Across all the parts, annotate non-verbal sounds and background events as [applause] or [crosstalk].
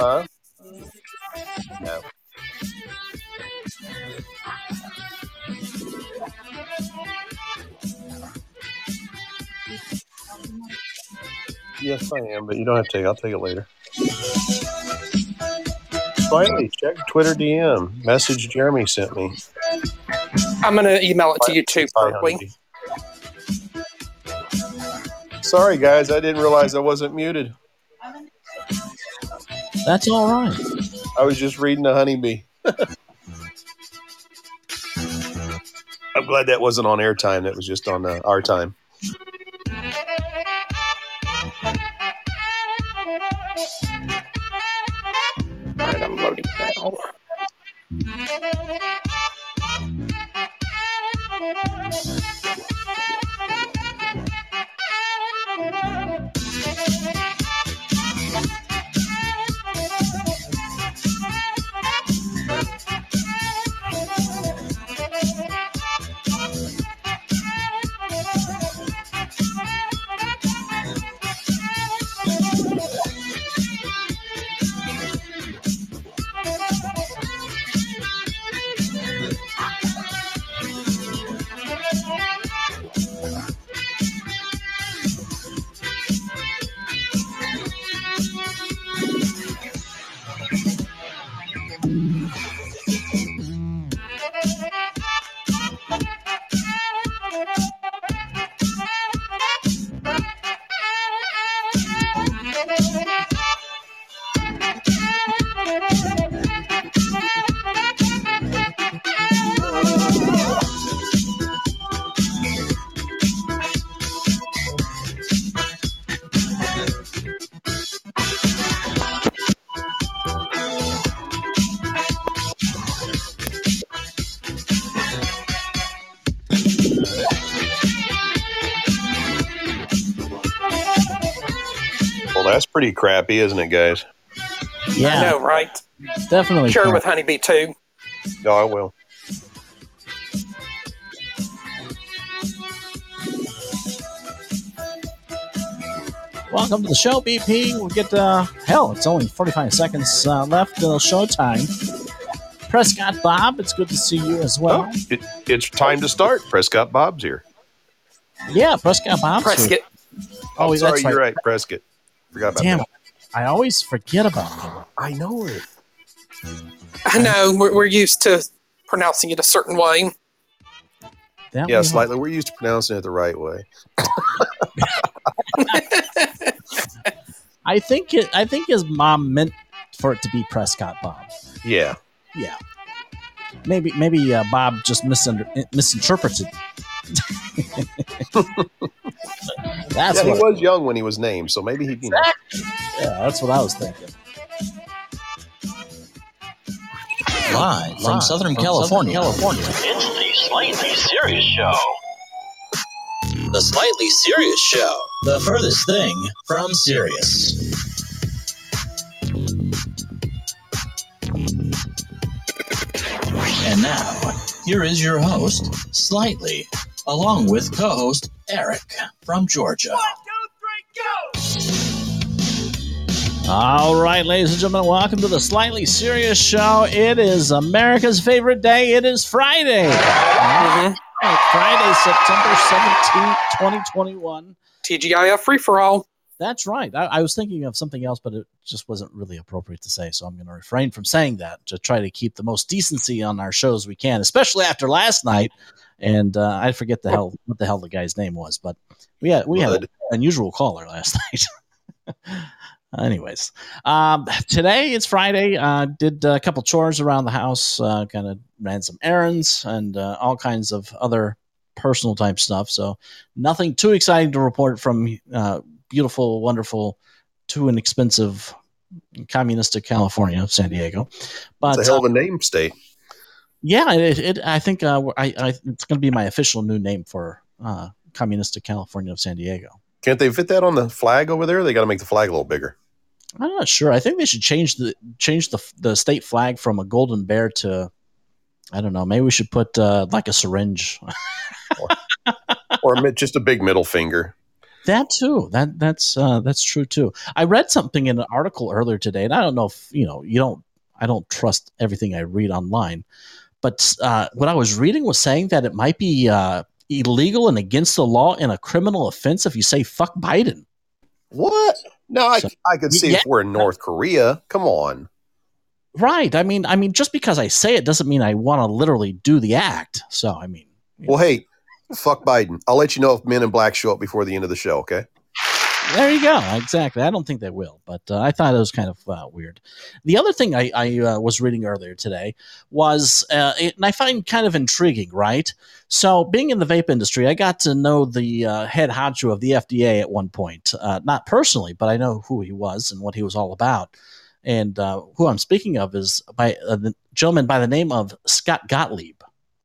Huh? Yes, I am, but you don't have to take. it. I'll take it later. Finally, check Twitter DM. Message Jeremy sent me. I'm going to email it to you too, Hi, Pertwee. Honeybee. Sorry, guys. I didn't realize I wasn't muted. That's all right. I was just reading the honeybee. [laughs] I'm glad that wasn't on airtime. That was just on uh, our time. Pretty crappy, isn't it, guys? Yeah, I know, right? definitely. Sure, correct. with Honeybee too. No, I will. Welcome to the show, BP. We'll get uh hell. It's only 45 seconds uh, left till showtime. Prescott Bob, it's good to see you as well. Oh, it, it's time to start. Prescott Bob's here. Yeah, Prescott Bob. Prescott. Oh, I'm sorry, that's right. you're right, Prescott. Forgot about Damn, that. I always forget about him. I know it. I know we're, we're used to pronouncing it a certain way. That Yeah, was- slightly. We're used to pronouncing it the right way. [laughs] I think it, I think his mom meant for it to be Prescott Bob. Yeah. Yeah. Maybe maybe uh, Bob just misunder- misinterpreted. [laughs] [laughs] that's yeah, he what. was young when he was named, so maybe he. You know, Yeah, that's what I was thinking. Live from Southern California. California. It's the Slightly Serious Show. The Slightly Serious Show. The furthest thing from serious. And And now, here is your host, Slightly, along with co host Eric from Georgia. One, two, three, go! All right, ladies and gentlemen, welcome to the Slightly Serious Show. It is America's favorite day. It is Friday. Mhm. Friday, September 17th, 2021. TGIF free for all. That's right. I, I was thinking of something else, but it just wasn't really appropriate to say. So I'm going to refrain from saying that to try to keep the most decency on our shows we can, especially after last night. And uh, I forget the hell what the hell the guy's name was, but we had we had an unusual caller last [laughs] night. Anyways, um, today it's Friday. Uh, did a couple chores around the house, uh, kind of ran some errands and uh, all kinds of other personal type stuff. So nothing too exciting to report from uh, beautiful, wonderful, too inexpensive communistic California, San Diego. But It's a hell uh, of a name state. Yeah, it, it, I think uh, I, I, it's going to be my official new name for uh, communistic California of San Diego. Can't they fit that on the flag over there? They got to make the flag a little bigger. I'm not sure. I think they should change the change the the state flag from a golden bear to I don't know. Maybe we should put uh, like a syringe. or mi- just a big middle finger. That too. That that's uh, that's true too. I read something in an article earlier today, and I don't know if you know. You don't. I don't trust everything I read online, but uh, what I was reading was saying that it might be uh, illegal and against the law and a criminal offense if you say "fuck Biden." What? No, I, So- I could see Yeah. if we're in North Korea. Come on. Right. I mean, I mean, just because I say it doesn't mean I want to literally do the act. So, I mean, Well, hey, fuck Biden. I'll let you know if Men in Black show up before the end of the show. Okay. There you go. Exactly. I don't think they will, but uh, I thought it was kind of uh, weird. The other thing I, I uh, was reading earlier today was, uh, it, and I find kind of intriguing, right? So, being in the vape industry, I got to know the uh, head honcho of the FDA at one point. Uh, not personally, but I know who he was and what he was all about. And who I'm speaking of is by the gentleman by the name of Scott Gottlieb.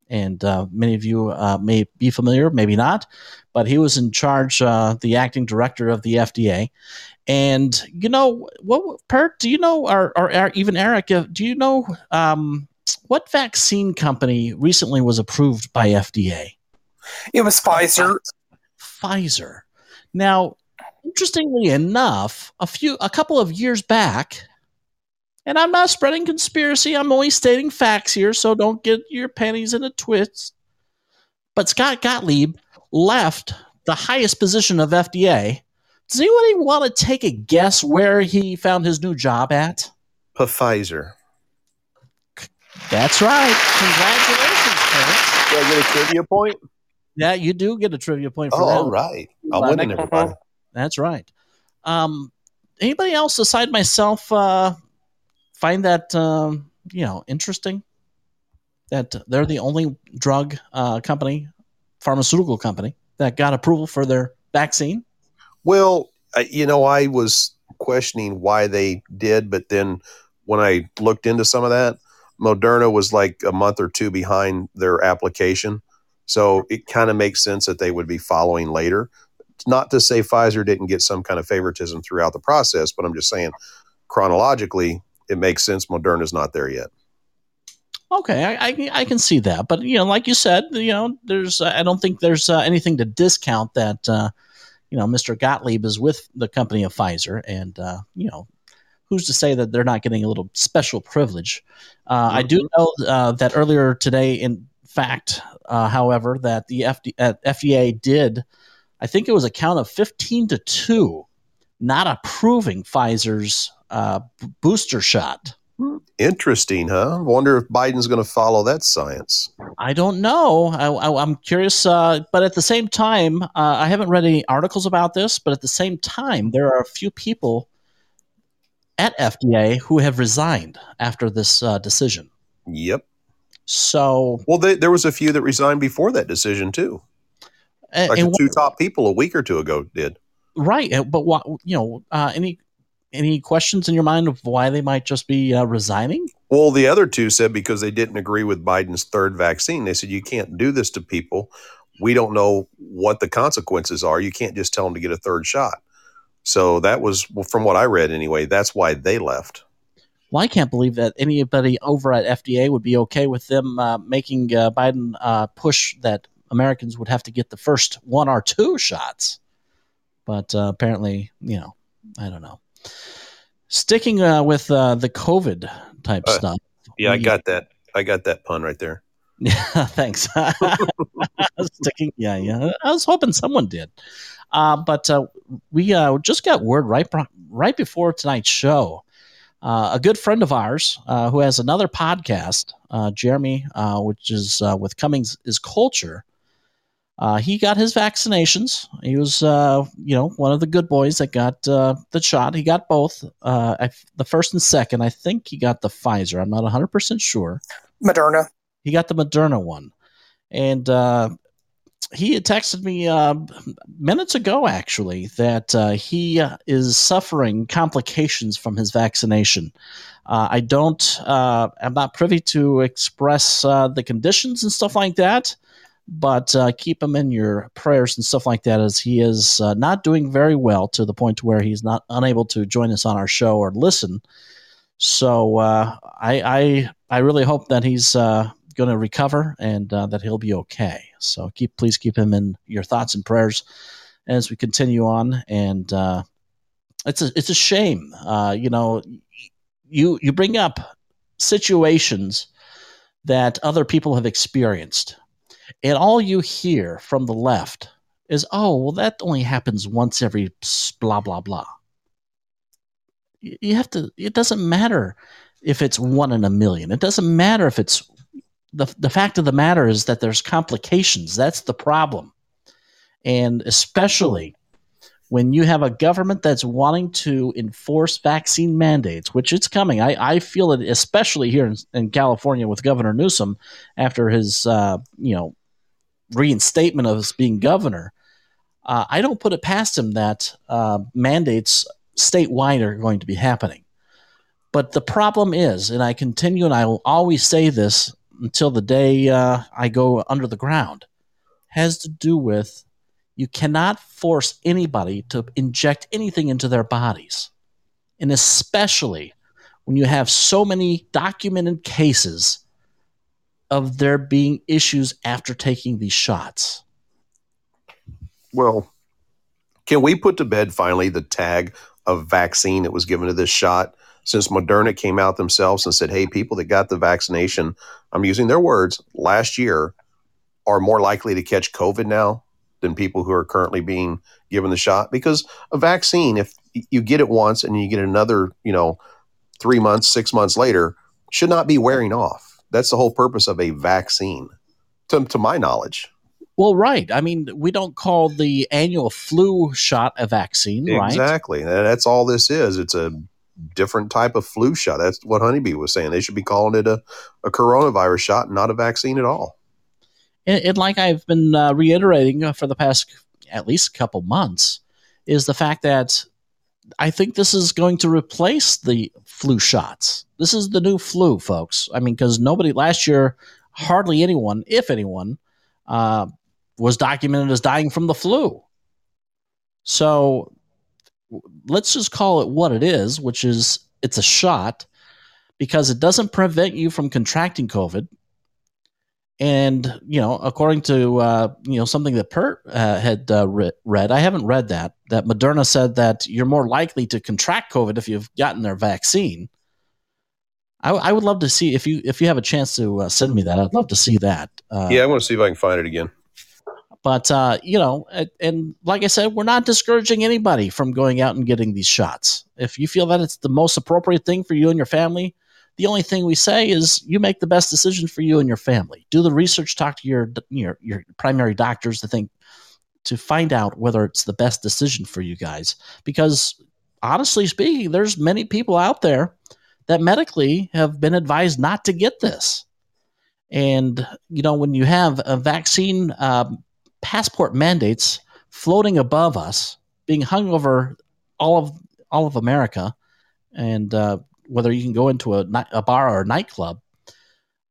And uh, many of you uh, may be familiar, maybe not but he was in charge, uh, the acting director of the FDA. And you know what, Pert? Do you know, or, or, or even Eric? uh, Do you know um, what vaccine company recently was approved by FDA? It was Pfizer. Pfizer. Now, interestingly enough, a few, a couple of years back, and I'm not spreading conspiracy. I'm only stating facts here, so don't get your panties in a twist. But Scott Gottlieb left the highest position of FDA. Does anybody want to take a guess where he found his new job at? Pfizer. That's right. Congratulations, Terrence. Do I get a trivia point? Yeah, you do get a trivia point for Oh, that. all right. I'm Well, winning, everybody. That's right. Um, anybody else aside myself uh, find that um, you know interesting? That they're the only drug uh, company, pharmaceutical company that got approval for their vaccine. Well, you know, I was questioning why they did, but then when I looked into some of that, Moderna was like a month or two behind their application. So it kind of makes sense that they would be following later. Not to say Pfizer didn't get some kind of favoritism throughout the process, but I'm just saying chronologically, it makes sense Moderna's not there yet. Okay, I, I, I can see that, but you know, like you said, you know, there's uh, I don't think there's uh, anything to discount that. Uh, you know, Mr. Gottlieb is with the company of Pfizer, and uh, you know, who's to say that they're not getting a little special privilege? Uh, I do know uh, that earlier today, in fact, uh, however, that the FD, uh, FDA did, I think it was a count of fifteen to two, not approving Pfizer's uh, booster shot. Interesting, huh? Wonder if Biden's going to follow that science. I don't know. I, I, I'm curious, uh, but at the same time, uh, I haven't read any articles about this. But at the same time, there are a few people at FDA who have resigned after this uh, decision. Yep. So, Well, they, there was a few that resigned before that decision too. and, Like and the two top people a week or two ago did. right, but what you know, uh, any any questions in your mind of why they might just be uh, resigning? Well, the other two said because they didn't agree with Biden's third vaccine. They said you can't do this to people. We don't know what the consequences are. You can't just tell them to get a third shot. So that was well, from what I read anyway. That's why they left. well, I can't believe that anybody over at FDA would be okay with them uh, making uh, Biden uh, push that Americans would have to get the first one or two shots. But uh, apparently, you know, I don't know. Sticking uh, with uh, the COVID type Uh, stuff. Yeah, I got that. I got that pun right there. Yeah, [laughs] thanks. [laughs] Sticking, yeah, yeah. I was hoping someone did. Uh, but uh, we uh, just got word right right before tonight's show. Uh, a good friend of ours uh, who has another podcast, uh, Jeremy, uh, which is uh, with Cummings is Culture. Uh, he got his vaccinations. He was, uh, you know, one of the good boys that got uh, the shot. He got both, uh, the first and second. I think he got the Pfizer. I'm not 100 percent sure. Moderna. He got the Moderna one, and uh, he had texted me uh, minutes ago actually that uh, he uh, is suffering complications from his vaccination. Uh, I don't. Uh, I'm not privy to express uh, the conditions and stuff like that, but uh, keep him in your prayers and stuff like that, as he is uh, not doing very well to the point where he's not unable to join us on our show or listen. So uh, I, I I really hope that he's uh, going to recover and uh, that he'll be okay. So keep please keep him in your thoughts and prayers as we continue on. And uh, it's a it's a shame, you know. You you bring up situations that other people have experienced, and all you hear from the left is, "Oh, well, that only happens once every blah blah blah." You have to. It doesn't matter if it's one in a million. It doesn't matter if it's the the fact of the matter is that there's complications. That's the problem, and especially when you have a government that's wanting to enforce vaccine mandates, which it's coming. I, I feel it, especially here in, in California with Governor Newsom after his uh, you know reinstatement of his being governor. Uh, I don't put it past him that uh, mandates statewide are going to be happening. But the problem is, and I continue and I will always say this until the day uh, I go under the ground, has to do with you cannot force anybody to inject anything into their bodies. And especially when you have so many documented cases of there being issues after taking these shots. Well, can we put to bed finally the tag of vaccine that was given to this shot? Since Moderna came out themselves and said, hey, people that got the vaccination, I'm using their words, last year are more likely to catch COVID now than people who are currently being given the shot. Because a vaccine, if you get it once and you get another, you know, three months, six months later, should not be wearing off. That's the whole purpose of a vaccine, to, to my knowledge. Well, right. I mean, we don't call the annual flu shot a vaccine, right? Exactly. That's all this is. It's a different type of flu shot. That's what Honeybee was saying. They should be calling it a, a coronavirus shot, not a vaccine at all. And, and like I've been uh, reiterating uh, for the past at least a couple months, is the fact that I think this is going to replace the flu shots. This is the new flu, folks. I mean, because nobody last year, hardly anyone, if anyone, uh, was documented as dying from the flu. So let's just call it what it is, which is it's a shot because it doesn't prevent you from contracting COVID and you know according to uh, you know something that Pert uh, had uh, re- read i haven't read that that moderna said that you're more likely to contract covid if you've gotten their vaccine. I, I would love to see if you if you have a chance to uh, send me that i'd love to see that uh, yeah, I want to see if I can find it again. but uh, you know and, and like i said we're not discouraging anybody from going out and getting these shots. If you feel that it's the most appropriate thing for you and your family the only thing we say is you make the best decision for you and your family. Do the research, talk to your your, your primary doctors to think to find out whether it's the best decision for you guys. Because honestly speaking, there's many people out there that medically have been advised not to get this. And you know, when you have a vaccine um, passport mandates floating above us, being hung over all of all of America, and uh, whether you can go into a, a bar or a nightclub.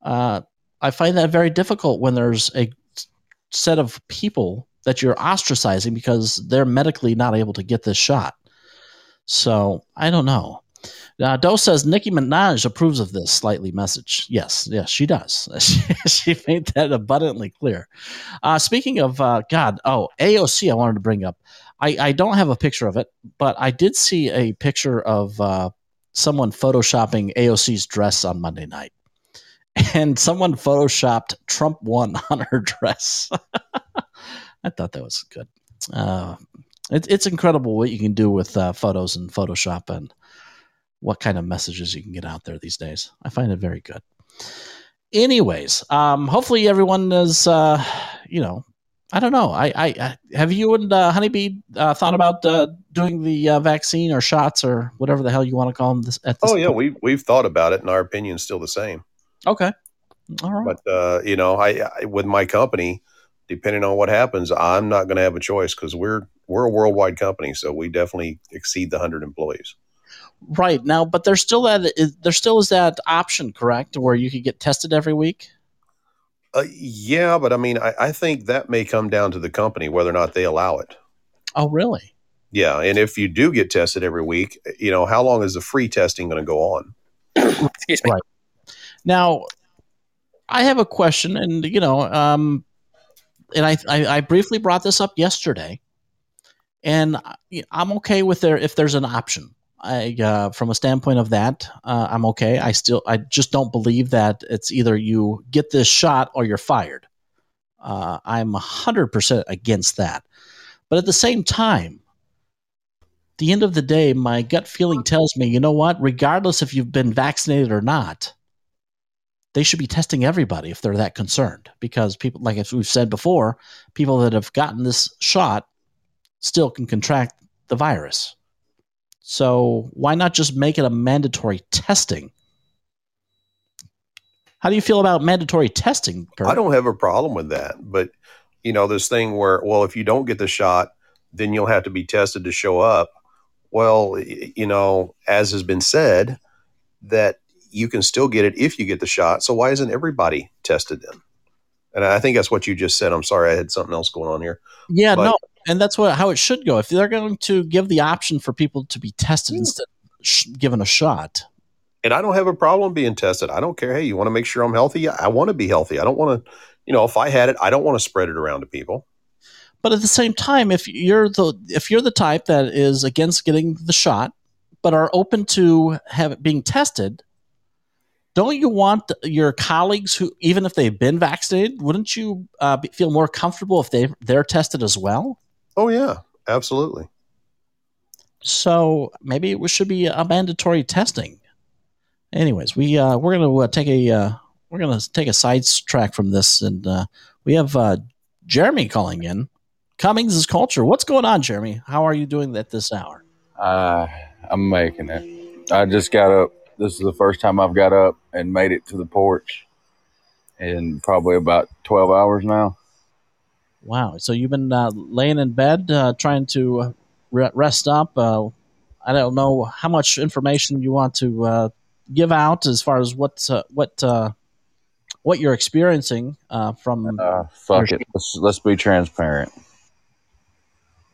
Uh, I find that very difficult when there's a set of people that you're ostracizing because they're medically not able to get this shot. So I don't know. Uh, Doe says Nicki Minaj approves of this slightly message. Yes, yes, she does. [laughs] she, she made that abundantly clear. Uh, speaking of uh, God, oh AOC, I wanted to bring up. I, I don't have a picture of it, but I did see a picture of uh, someone photoshopping AOC's dress on Monday night, and someone photoshopped Trump one [laughs] on her dress. [laughs] I thought that was good. Uh, it, it's incredible what you can do with uh, photos and Photoshop and what kind of messages you can get out there these days. I find it very good. Anyways, um, hopefully everyone is, uh, you know, I don't know. I, I, I have you and uh, Honeybee uh, thought about uh, doing the uh, vaccine or shots or whatever the hell you want to call them. This, at this Oh yeah, point? we we've thought about it, and our opinion's still the same. okay. All right. But uh, you know, I, I with my company, depending on what happens, I'm not going to have a choice because we're we're a worldwide company, so we definitely exceed the hundred employees. Right now, but there's still that there still is that option, correct, where you could get tested every week. Uh, yeah, but I mean, I, I think that may come down to the company whether or not they allow it. Oh, really? Yeah, and if you do get tested every week, you know, how long is the free testing going to go on? [coughs] Excuse me. Right. Now, I have a question, and you know, um, and I, I I briefly brought this up yesterday, and I- I'm okay with there if there's an option. I, uh, from a standpoint of that, uh, I'm okay. I still, I just don't believe that it's either you get this shot or you're fired. Uh, I'm hundred percent against that. But at the same time, the end of the day, my gut feeling tells me, you know what? Regardless if you've been vaccinated or not, they should be testing everybody if they're that concerned. Because people, like as we've said before, people that have gotten this shot still can contract the virus. So why not just make it a mandatory testing? How do you feel about mandatory testing? Kurt? I don't have a problem with that, but you know, this thing where, well, if you don't get the shot, then you'll have to be tested to show up. Well, you know, as has been said, that you can still get it if you get the shot. So why isn't everybody tested then? And I think that's what you just said. I'm sorry, I had something else going on here. Yeah, But- no, and that's what how it should go. If they're going to give the option for people to be tested Yeah. instead of sh- given a shot, And I don't have a problem being tested. I don't care. Hey, you want to make sure I'm healthy? I want to be healthy. I don't want to, you know, if I had it, I don't want to spread it around to people. but at the same time, if you're the if you're the type that is against getting the shot but are open to have it being tested, don't you want your colleagues who even if they've been vaccinated, wouldn't you uh, be, feel more comfortable if they they're tested as well? Oh yeah, absolutely. So maybe it should be a mandatory testing. Anyways, we uh, we're gonna uh, take a uh, we're gonna take a sidetrack from this, and uh, we have uh, Jeremy calling in. Cummings is culture. What's going on, Jeremy? How are you doing at this hour? Uh, I'm making it. I just got up. This is the first time I've got up and made it to the porch in probably about 12 hours now. Wow. So you've been uh, laying in bed uh, trying to re- rest up. Uh, I don't know how much information you want to uh, give out as far as what uh, what uh, what you're experiencing uh, from. Uh, fuck it. Let's, let's be transparent.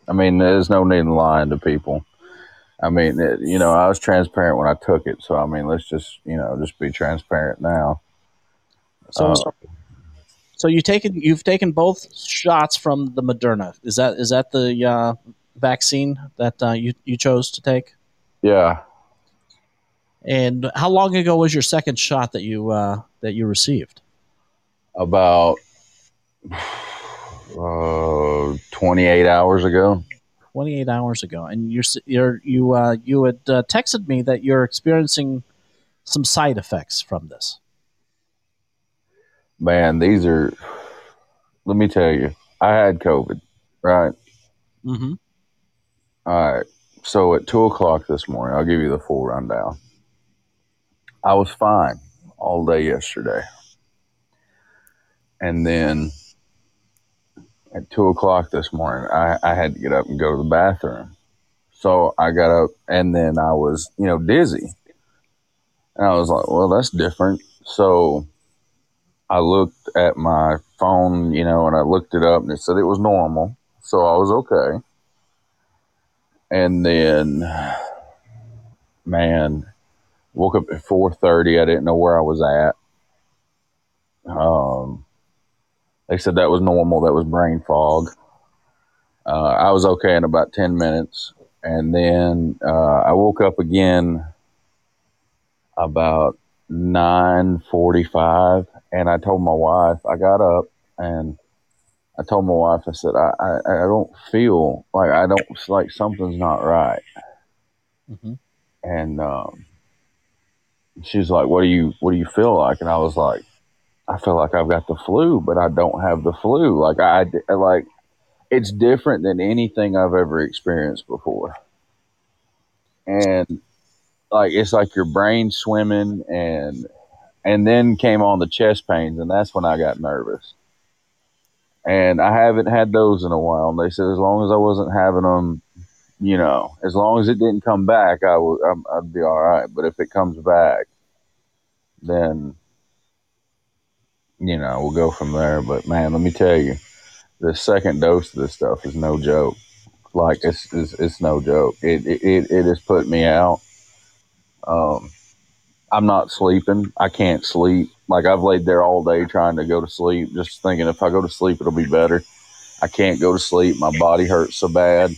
I mean, there's no need in lying to people. I mean, it, you know, I was transparent when I took it. So, I mean, let's just, you know, just be transparent now. So, Uh, so, you taken you've taken both shots from the Moderna. Is that is that the uh, vaccine that uh, you you chose to take? Yeah. And how long ago was your second shot that you uh, that you received? About uh, 28 hours ago. 28 hours ago, and you're you're you uh, you had uh, texted me that you're experiencing some side effects from this. Man, these are, let me tell you, I had COVID, right? Mm-hmm. All right. So at two o'clock this morning, I'll give you the full rundown. I was fine all day yesterday. And then at two o'clock this morning, I, I had to get up and go to the bathroom. So I got up and then I was, you know, dizzy. And I was like, well, that's different. So I looked at my phone, you know, and I looked it up and it said it was normal. So I was okay. And then man, woke up at four thirty. I didn't know where I was at. Um, they said that was normal. That was brain fog. Uh, I was okay in about ten minutes, and then uh, I woke up again about nine forty-five, and I told my wife. I got up and I told my wife. I said, I, I, I don't feel like I don't like something's not right, Mhm. and um, she's like, "What do you What do you feel like?" And I was like, "I feel like I've got the flu, but I don't have the flu. Like I- like." It's different than anything I've ever experienced before. And like it's like your brain swimming and and then came on the chest pains and that's when I got nervous. And I haven't had those in a while. And they said as long as I wasn't having them, you know, as long as it didn't come back, I would I'd be all right. But if it comes back, then you know we'll go from there. But man, let me tell you, the second dose of this stuff is no joke. Like it's it's, it's no joke. It, it it it has put me out. Um, I'm not sleeping. I can't sleep. Like I've laid there all day trying to go to sleep, just thinking if I go to sleep, it'll be better. I can't go to sleep. My body hurts so bad.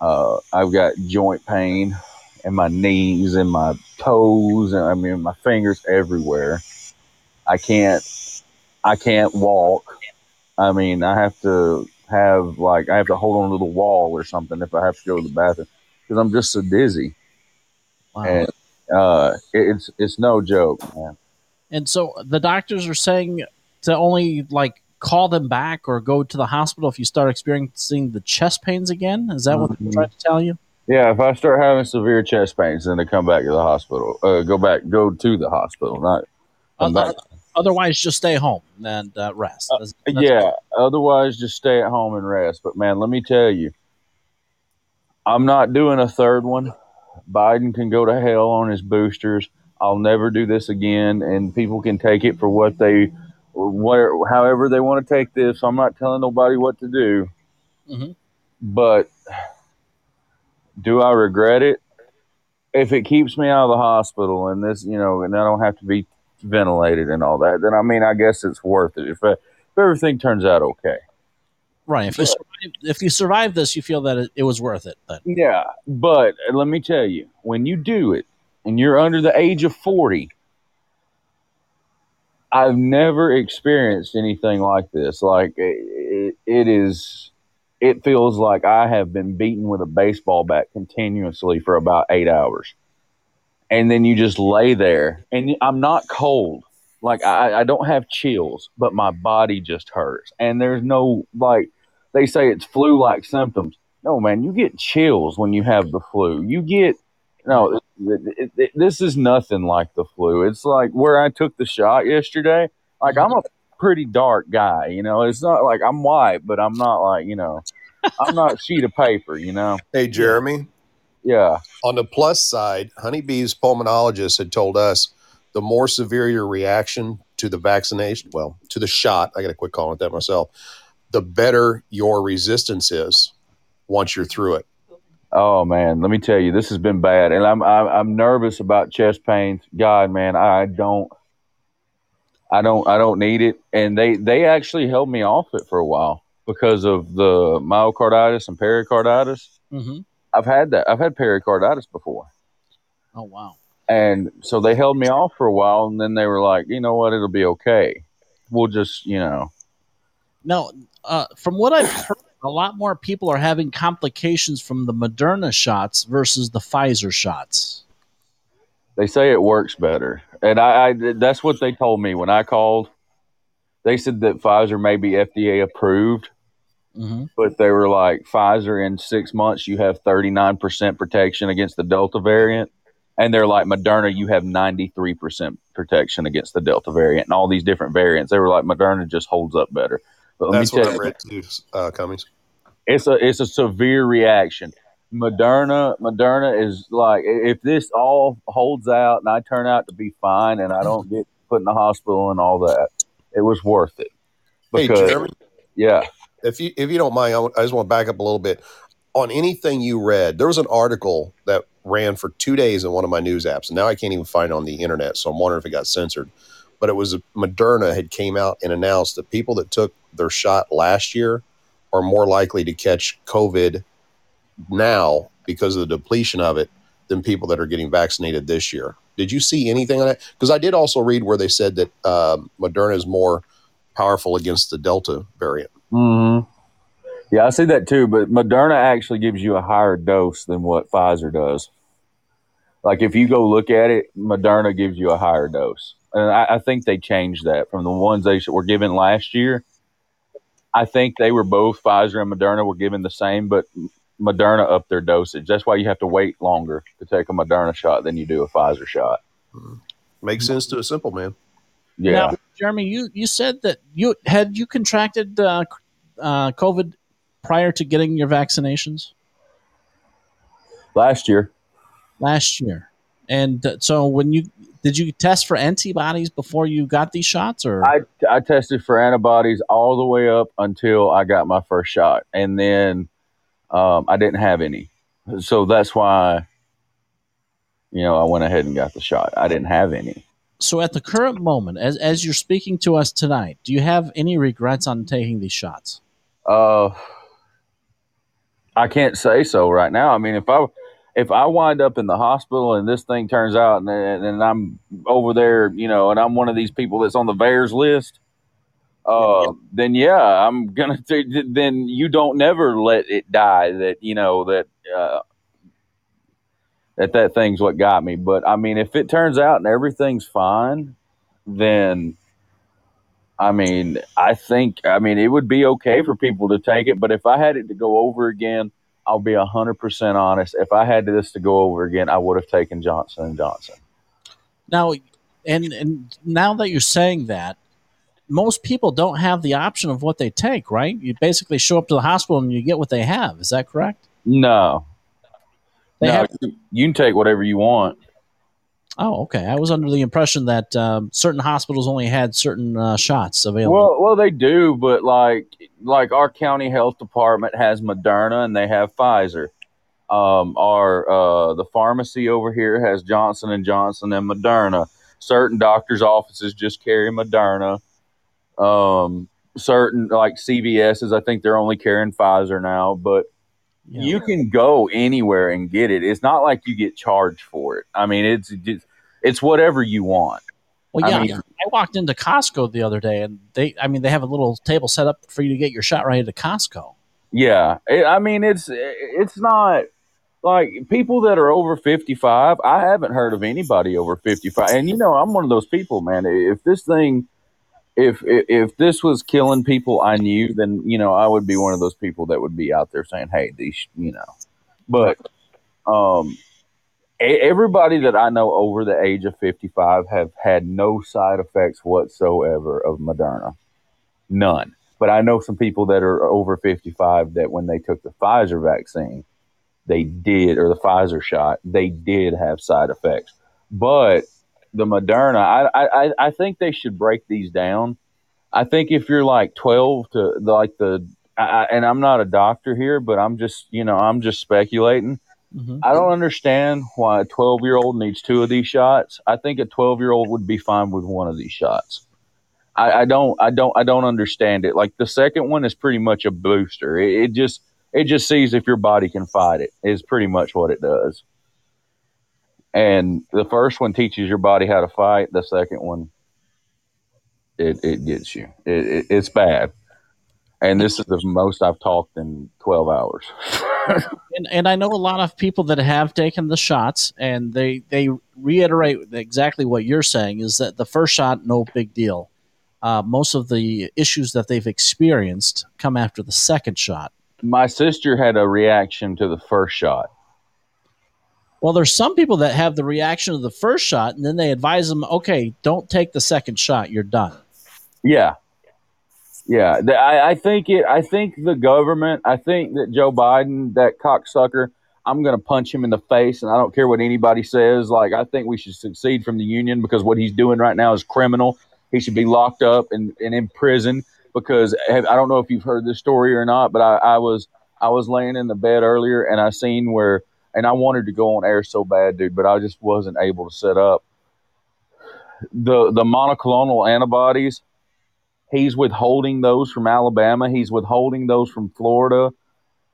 Uh, I've got joint pain in my knees and my toes, and I mean my fingers everywhere. I can't. I can't walk. I mean, I have to have like I have to hold on to the wall or something if I have to go to the bathroom because I'm just so dizzy. Wow. And uh, it's it's no joke, man. And so the doctors are saying to only like call them back or go to the hospital if you start experiencing the chest pains again. Is that what they're trying to tell you? Yeah, if I start having severe chest pains, then to come back to the hospital, uh, go back, go to the hospital, not come Uh, back. Otherwise, just stay home and uh, rest. That's- that's- yeah. Otherwise, just stay at home and rest. But man, let me tell you, I'm not doing a third one. Biden can go to hell on his boosters. I'll never do this again, and people can take it for what they, where, however they want to take this. I'm not telling nobody what to do. Mhm. But do I regret it? If it keeps me out of the hospital and this, you know, and I don't have to be ventilated and all that, then I mean, I guess it's worth it. If, if everything turns out okay. Right. If you survive, if you survive this, you feel that it, it was worth it. But Yeah, but let me tell you, when you do it and you're under the age of 40, I've never experienced anything like this. Like it, it is it feels like I have been beaten with a baseball bat continuously for about 8 hours. And then you just lay there and I'm not cold. Like I, I don't have chills, but my body just hurts. And there's no like they say it's flu like symptoms. No, man, you get chills when you have the flu. You get no. It, it, it, this is nothing like the flu. It's like where I took the shot yesterday. Like I'm a pretty dark guy, you know. It's not like I'm white, but I'm not like you know. I'm not a sheet of paper, you know. Hey, Jeremy. Yeah, On the plus side, Honeybee's pulmonologist had told us the more severe your reaction to the vaccination, well, to the shot, I got to quit calling it that myself, the better your resistance is once you're through it. Oh man, let me tell you, this has been bad, and I'm I'm, I'm nervous about chest pains. God, man, I don't, I don't, I don't need it. And they they actually held me off it for a while because of the myocarditis and pericarditis. Mhm. I've had that. I've had pericarditis before, oh wow, and so they held me off for a while, and then they were like, you know what, it'll be okay. We'll just, you know, now uh, from what I've heard, a lot more people are having complications from the Moderna shots versus the Pfizer shots. they say it works better, and I, I that's what they told me when I called. They said that Pfizer may be FDA approved, hmm but they were like Pfizer in six months you have 39% protection against the Delta variant. And they're like Moderna, you have 93% protection against the Delta variant and all these different variants. They were like Moderna just holds up better. But That's what I read too, uh, Cummings. it's a it's a severe reaction. Moderna Moderna is like if this all holds out and I turn out to be fine and I don't get put in the hospital and all that, it was worth it. Hey, Jeremy, yeah, if you if you don't mind, I, I just want to back up a little bit. on anything you read, there was an article that ran for two days in one of my news apps, and now I can't even find it on the internet. So I'm wondering if it got censored. But it was Moderna had came out and announced that people that took their shot last year are more likely to catch COVID now because of the depletion of it than people that are getting vaccinated this year. Did you see anything on that? Because I did also read where they said that um, Moderna is more powerful against the Delta variant. hmm Yeah, I see that too. But Moderna actually gives you a higher dose than what Pfizer does. Like if you go look at it, Moderna gives you a higher dose, and I, I think they changed that from the ones they were given last year. I think they were both Pfizer and Moderna were given the same, but Moderna upped their dosage. That's why you have to wait longer to take a Moderna shot than you do a Pfizer shot. Makes sense to a simple man. Yeah. Now, Jeremy, you, you said that you had you contracted uh, uh, COVID prior to getting your vaccinations Last year, last year, and uh, so when you did you test for antibodies before you got these shots, or I, I tested for antibodies all the way up until I got my first shot, and then um, I didn't have any. So that's why, you know, I went ahead and got the shot. I didn't have any. so at the current moment, as as you're speaking to us tonight, do you have any regrets on taking these shots? Uh, I can't say so right now. I mean, if I if I wind up in the hospital and this thing turns out and, and I'm over there, you know, and I'm one of these people that's on the VAERS list, uh, then yeah, I'm gonna. [laughs] Then you don't never let it die. That you know that uh, that that thing's what got me. But I mean, if it turns out and everything's fine, then I mean, I think I mean it would be okay for people to take it. But if I had it to go over again, I'll be hundred percent honest. If I had this to go over again, I would have taken Johnson and Johnson. Now, and and now that you're saying that, most people don't have the option of what they take, right? You basically show up to the hospital and you get what they have. Is that correct? No, They no, have. you- you can take whatever you want. Oh, okay. I was under the impression that um, certain hospitals only had certain uh, shots available. Well, well, they do, but like like our county health department has Moderna and they have Pfizer. Um, our uh, the pharmacy over here has Johnson and Johnson and Moderna. Certain doctors' offices just carry Moderna. Um, certain like CVS's, I think they're only carrying Pfizer now, but Yeah. you can go anywhere and get it. It's not like you get charged for it. I mean, it's it's, it's whatever you want. well, I yeah. I, mean- walked into Costco the other day, and they, I mean, they have a little table set up for you to get your shot right at Costco. Yeah, I mean it's it's not like people that are over fifty five. I haven't heard of anybody over fifty five, and you know I'm one of those people, man. If this thing, if, if this was killing people I knew, then you know I would be one of those people that would be out there saying, "Hey, these," you know. But um, everybody that I know over the age of fifty five have had no side effects whatsoever of Moderna, none. But I know some people that are over 55 that when they took the Pfizer vaccine, they did, or the Pfizer shot, they did have side effects. But the Moderna, I, I, I think they should break these down. I think if you're like 12 to like the, I- and I'm not a doctor here, but I'm just, you know, I'm just speculating. Hmm I don't understand why a 12 year old needs two of these shots. I think a 12 year old would be fine with one of these shots. I, I don't, I don't, I don't understand it. Like the second one is pretty much a booster. It, it just, it just sees if your body can fight it. Is pretty much what it does. And the first one teaches your body how to fight. The second one, it, it gets you. It, it, it's bad. And this is the most I've talked in 12 hours. [laughs] And, and I know a lot of people that have taken the shots, and they they reiterate exactly what you're saying is that the first shot, no big deal. Uh, most of the issues that they've experienced come after the second shot. my sister had a reaction to the first shot. Well, there's some people that have the reaction of the first shot, and then they advise them, okay, don't take the second shot, you're done. Yeah, yeah. The, I, I think it. I think the government. I think that Joe Biden, that cocksucker. I'm going to punch him in the face, and I don't care what anybody says. Like I think we should succeed from the union because what he's doing right now is criminal. He should be locked up and, and in prison because I don't know if you've heard this story or not, but I, I was I was laying in the bed earlier and I seen where, and I wanted to go on air so bad, dude, but I just wasn't able to set up. The the monoclonal antibodies, he's withholding those from Alabama. He's withholding those from Florida.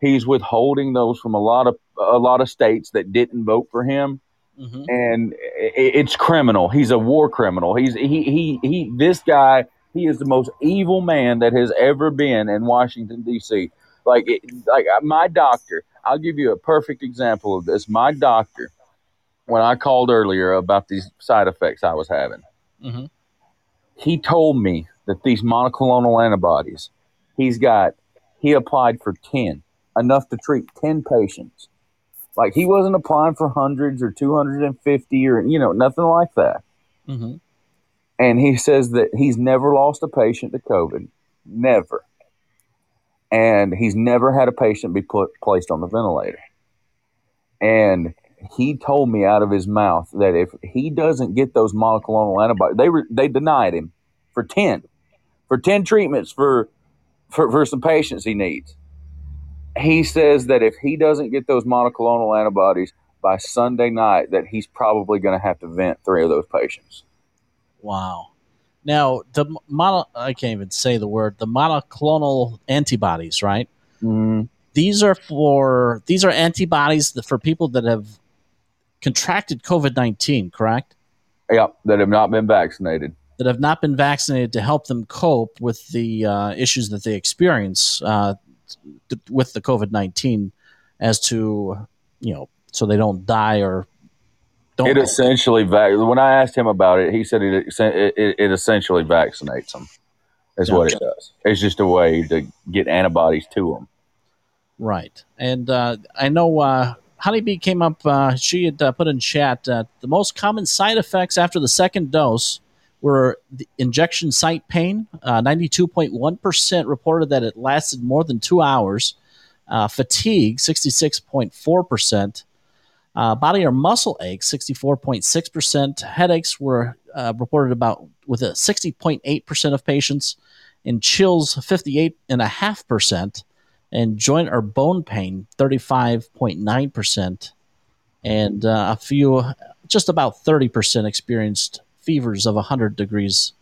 He's withholding those from a lot of a lot of states that didn't vote for him Mhm. and it's criminal. He's a war criminal. He's he he he. This guy, he is the most evil man that has ever been in Washington D.C. Like it, like uh, my doctor. I'll give you a perfect example of this. My doctor, when I called earlier about these side effects I was having, Mhm. he told me that these monoclonal antibodies, he's got, he applied for ten, enough to treat ten patients. Like he wasn't applying for hundreds or 250 or, you know, nothing like that. Mhm. And he says that he's never lost a patient to COVID. Never. And he's never had a patient be put placed on the ventilator. And he told me out of his mouth that if he doesn't get those monoclonal antibodies, they were, they denied him for 10, for 10 treatments for, for, for some patients he needs. He says that if he doesn't get those monoclonal antibodies by Sunday night, that he's probably going to have to vent three of those patients. Wow. Now the mono I can't even say the word the monoclonal antibodies, right? Mm, These are for these are antibodies for people that have contracted COVID nineteen, correct? Yeah, that have not been vaccinated. That have not been vaccinated to help them cope with the uh, issues that they experience uh, th- with the COVID nineteen, as to you know, so they don't die or don't. It essentially vac- when I asked him about it, he said it it, it, essentially vaccinates them. That's what it does. It's just a way to get antibodies to them. Right. And uh, I know uh, Honeybee came up, uh, she had uh, put in chat the most common side effects after the second dose were injection site pain. Uh, 92.1% reported that it lasted more than two hours. Uh, fatigue, 66.4%. Uh, body or muscle aches, 64.6%. Headaches were uh, reported about with a 60.8% of patients. And chills, 58.5% and joint or bone pain 35.9% and uh, a few just about 30% experienced fevers of 100 degrees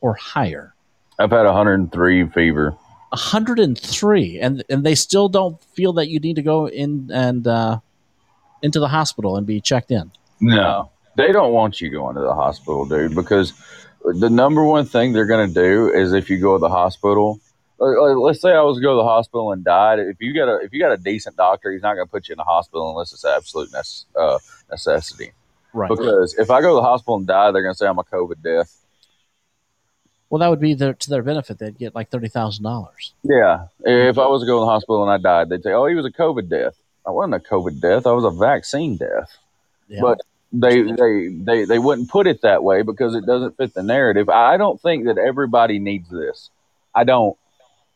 or higher I've had 103 fever. 103 and and they still don't feel that you need to go in and uh, into the hospital and be checked in No, they don't want you going to the hospital, dude, because the number one thing they're going to do is if you go to the hospital. uh, uh, Let's say I was to go to the hospital and died. If you got a if you got a decent doctor, he's not going to put you in the hospital unless it's absolute uh, necessity. Right Because if I go to the hospital and die, they're going to say I'm a COVID death. well that would be their, to their benefit they'd get like $30000 Yeah. If I was to go to the hospital and I died, they'd say, "Oh, he was a COVID death." I wasn't a COVID death. I was a vaccine death. yeah. But they, they they they wouldn't put it that way because it doesn't fit the narrative. I don't think that everybody needs this. I don't.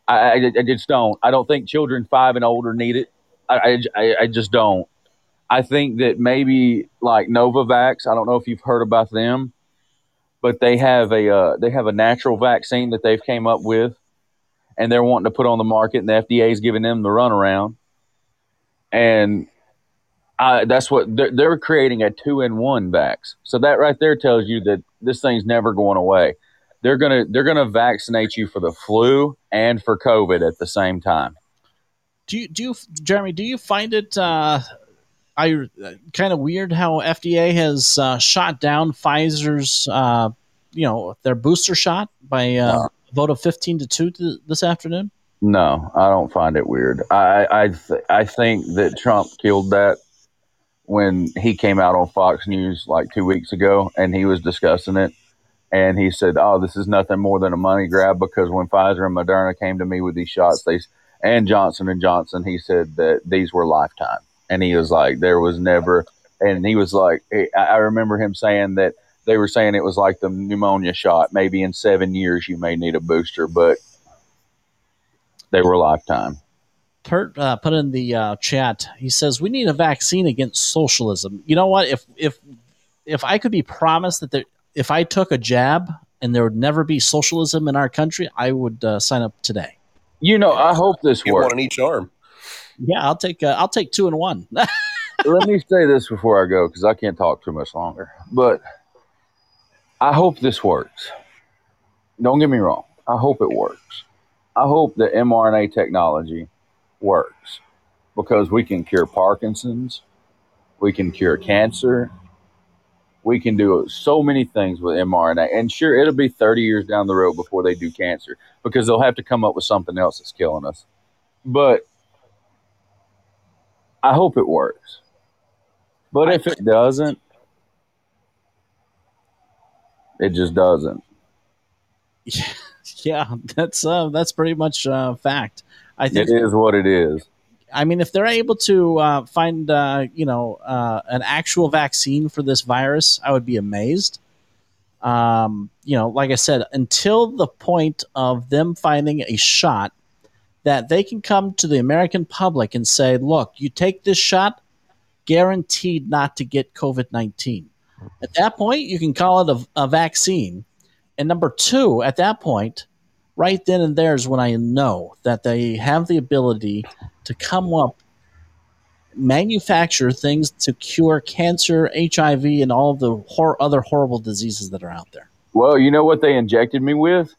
I, I, I just don't. I don't think children five and older need it. I, I, I just don't. I think that maybe like Novavax. I don't know if you've heard about them, but they have a uh, they have a natural vaccine that they've came up with, and they're wanting to put on the market, and the FDA is giving them the runaround. And I, that's what they're, they're creating a two in one vax. So that right there tells you that this thing's never going away. They're gonna they're gonna vaccinate you for the flu and for COVID at the same time. do you do you jeremy do you find it uh I kind of weird how FDA has uh, shot down Pfizer's, uh, you know, their booster shot by uh, a vote of fifteen to two th- this afternoon. No, I don't find it weird. I I th- I think that Trump killed that when he came out on Fox News like two weeks ago and he was discussing it. And he said, "Oh, this is nothing more than a money grab because when Pfizer and Moderna came to me with these shots, they and Johnson and Johnson, he said that these were lifetime." And he was like, "There was never," and he was like, I I remember him saying that they were saying it was like the pneumonia shot. Maybe in seven years you may need a booster, but they were lifetime. Pert uh, put in the uh, chat. He says we need a vaccine against socialism. You know what? If if if I could be promised that there, if I took a jab and there would never be socialism in our country, I would uh, sign up today. You know, I hope this Get works. one on each arm. Yeah, I'll take uh, I'll take two and one. [laughs] Let me say this before I go because I can't talk too much longer. But I hope this works. Don't get me wrong. I hope it works. I hope the mRNA technology works because we can cure Parkinson's, we can cure cancer, we can do so many things with mRNA. And sure, it'll be 30 years down the road before they do cancer because they'll have to come up with something else that's killing us. But I hope it works. But if it doesn't, it just doesn't. [laughs] yeah, that's uh, that's pretty much uh, fact. I think It is what it is. I mean, if they're able to uh, find, uh, you know, uh, an actual vaccine for this virus, I would be amazed. Um, you know, like I said, until the point of them finding a shot that they can come to the American public and say, look, you take this shot, guaranteed not to get COVID 19. At that point, you can call it a, a vaccine. And number two, at that point, right then and there is when I know that they have the ability to come up, manufacture things to cure cancer, HIV, and all of the hor- other horrible diseases that are out there. Well, you know what they injected me with?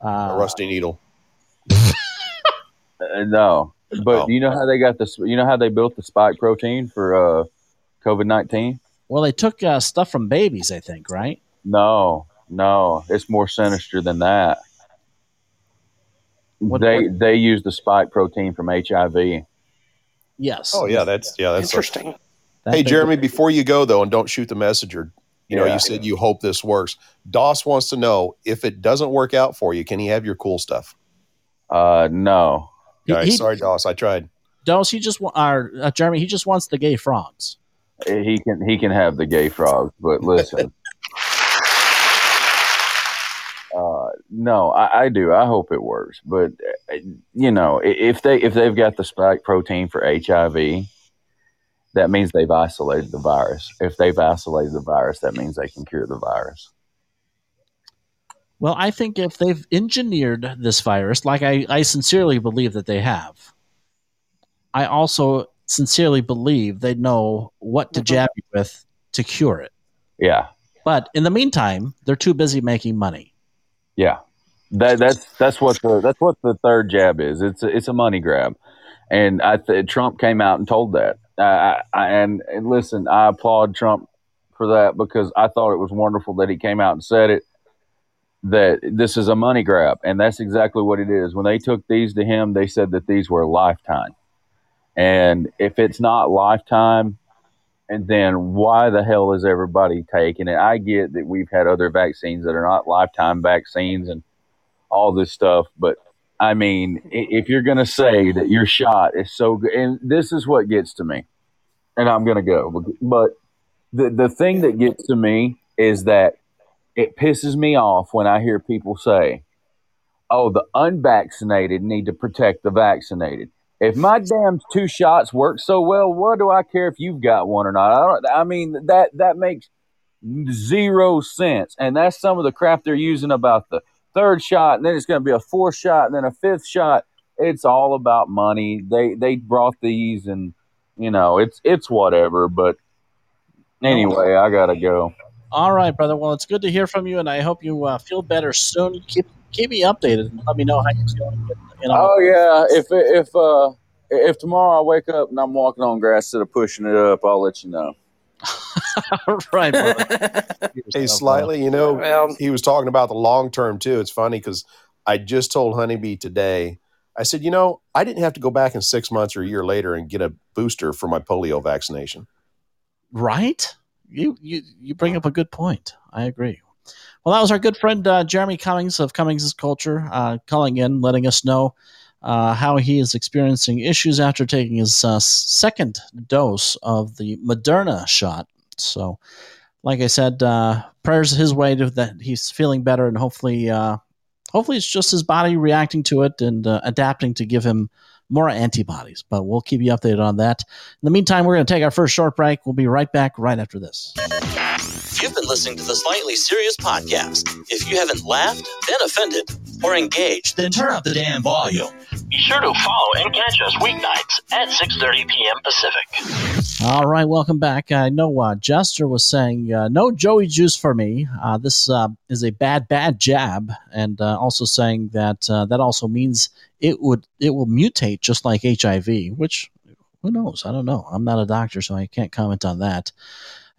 A Uh, rusty needle. Uh, no, but Oh. you know how they got this? You know how they built the spike protein for uh, COVID nineteen? well, they took uh, stuff from babies, I think, right? No, no, it's more sinister than that. What- they what- they use the spike protein from HIV. Yes. Oh yeah, that's yeah, that's Interesting. That Hey they- Jeremy, before you go though, and don't shoot the messenger. You know, Yeah. you said you hope this works. Doss wants to know if it doesn't work out for you, can he have your cool stuff? Uh, no, He- he- sorry, Doss, I tried. Dose, he just wa- or uh, Jeremy, he just wants the gay frogs. he can he can have the gay frogs, but listen. [laughs] Uh, no, I, I do. I hope it works, but uh, you know, if they if they've got the spike protein for HIV, that means they've isolated the virus. If they've isolated the virus, that means they can cure the virus. Well, I think if they've engineered this virus, like I, I sincerely believe that they have, I also sincerely believe they know what to Mhm. jab you with to cure it. Yeah, But in the meantime, they're too busy making money. yeah. That that's that's what the that's what the third jab is. It's a, it's a money grab, and I th- Trump came out and told that. I, I, and, and listen, I applaud Trump for that because I thought it was wonderful that he came out and said it. That this is a money grab, and that's exactly what it is. When they took these to him, they said that these were lifetime, and if it's not lifetime, and then why the hell is everybody taking it? I get that we've had other vaccines that are not lifetime vaccines and all this stuff, but I mean, if you're going to say that your shot is so good, and this is what gets to me, and I'm going to go, but the the thing that gets to me is that it pisses me off when I hear people say, "Oh, the unvaccinated need to protect the vaccinated." If my damn two shots work so well, what do I care if you've got one or not? I don't. I mean that that makes zero sense, and that's some of the crap they're using about the third shot, and then it's going to be a fourth shot, and then a fifth shot. It's all about money. They they brought these, and you know it's it's whatever. But anyway, I gotta go. All right, brother. Well, it's good to hear from you, and I hope you uh, feel better soon. Keep keep me updated and let me know how you're feeling. You know, Oh yeah, if if uh if tomorrow I wake up and I'm walking on grass instead of pushing it up, I'll let you know. all [laughs] right, brother. [laughs] Hey, slightly, you know, well, he was talking about the long term too. It's funny because I just told Honeybee today. I said, you know, I didn't have to go back in six months or a year later and get a booster for my polio vaccination. Right? You you you bring up a good point. I agree. Well, that was our good friend uh, Jeremy Cummings of Cummings' Culture uh, calling in, letting us know uh, how he is experiencing issues after taking his uh, second dose of the Moderna shot. So, like I said, uh, prayers his way to that he's feeling better, and hopefully, uh, hopefully it's just his body reacting to it and adapting to give him more antibodies. But we'll keep you updated on that. In the meantime, we're going to take our first short break. We'll be right back right after this. You've been listening to the Slightly Serious Podcast. If you haven't laughed, been offended, or engaged, then turn up the damn volume. Be sure to follow and catch us weeknights at 6.30 p.m. Pacific. All right, welcome back. I know uh, Jester was saying uh, no Joey juice for me. Uh, this uh, is a bad, bad jab, and uh, also saying that uh, that also means it would it will mutate just like HIV. Which who knows? I don't know. I'm not a doctor, so I can't comment on that.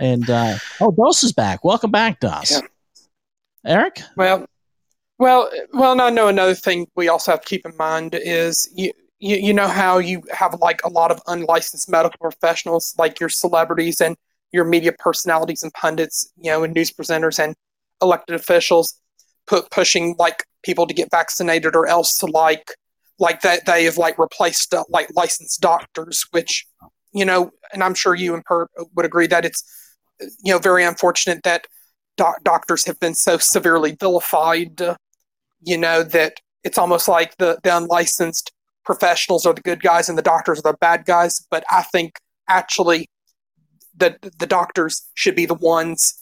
And uh, oh, Dos is back. Welcome back, Dos. Yeah. Eric. Well, well, well. No, no. Another thing we also have to keep in mind is you, you, you know how you have like a lot of unlicensed medical professionals, like your celebrities and your media personalities and pundits, you know, and news presenters and elected officials, put pushing like people to get vaccinated or else to like like that they have like replaced uh, like licensed doctors, which you know, and I'm sure you and Per would agree that it's you know very unfortunate that doc- doctors have been so severely vilified. You know that it's almost like the the unlicensed professionals are the good guys and the doctors are the bad guys. But I think actually the the doctors should be the ones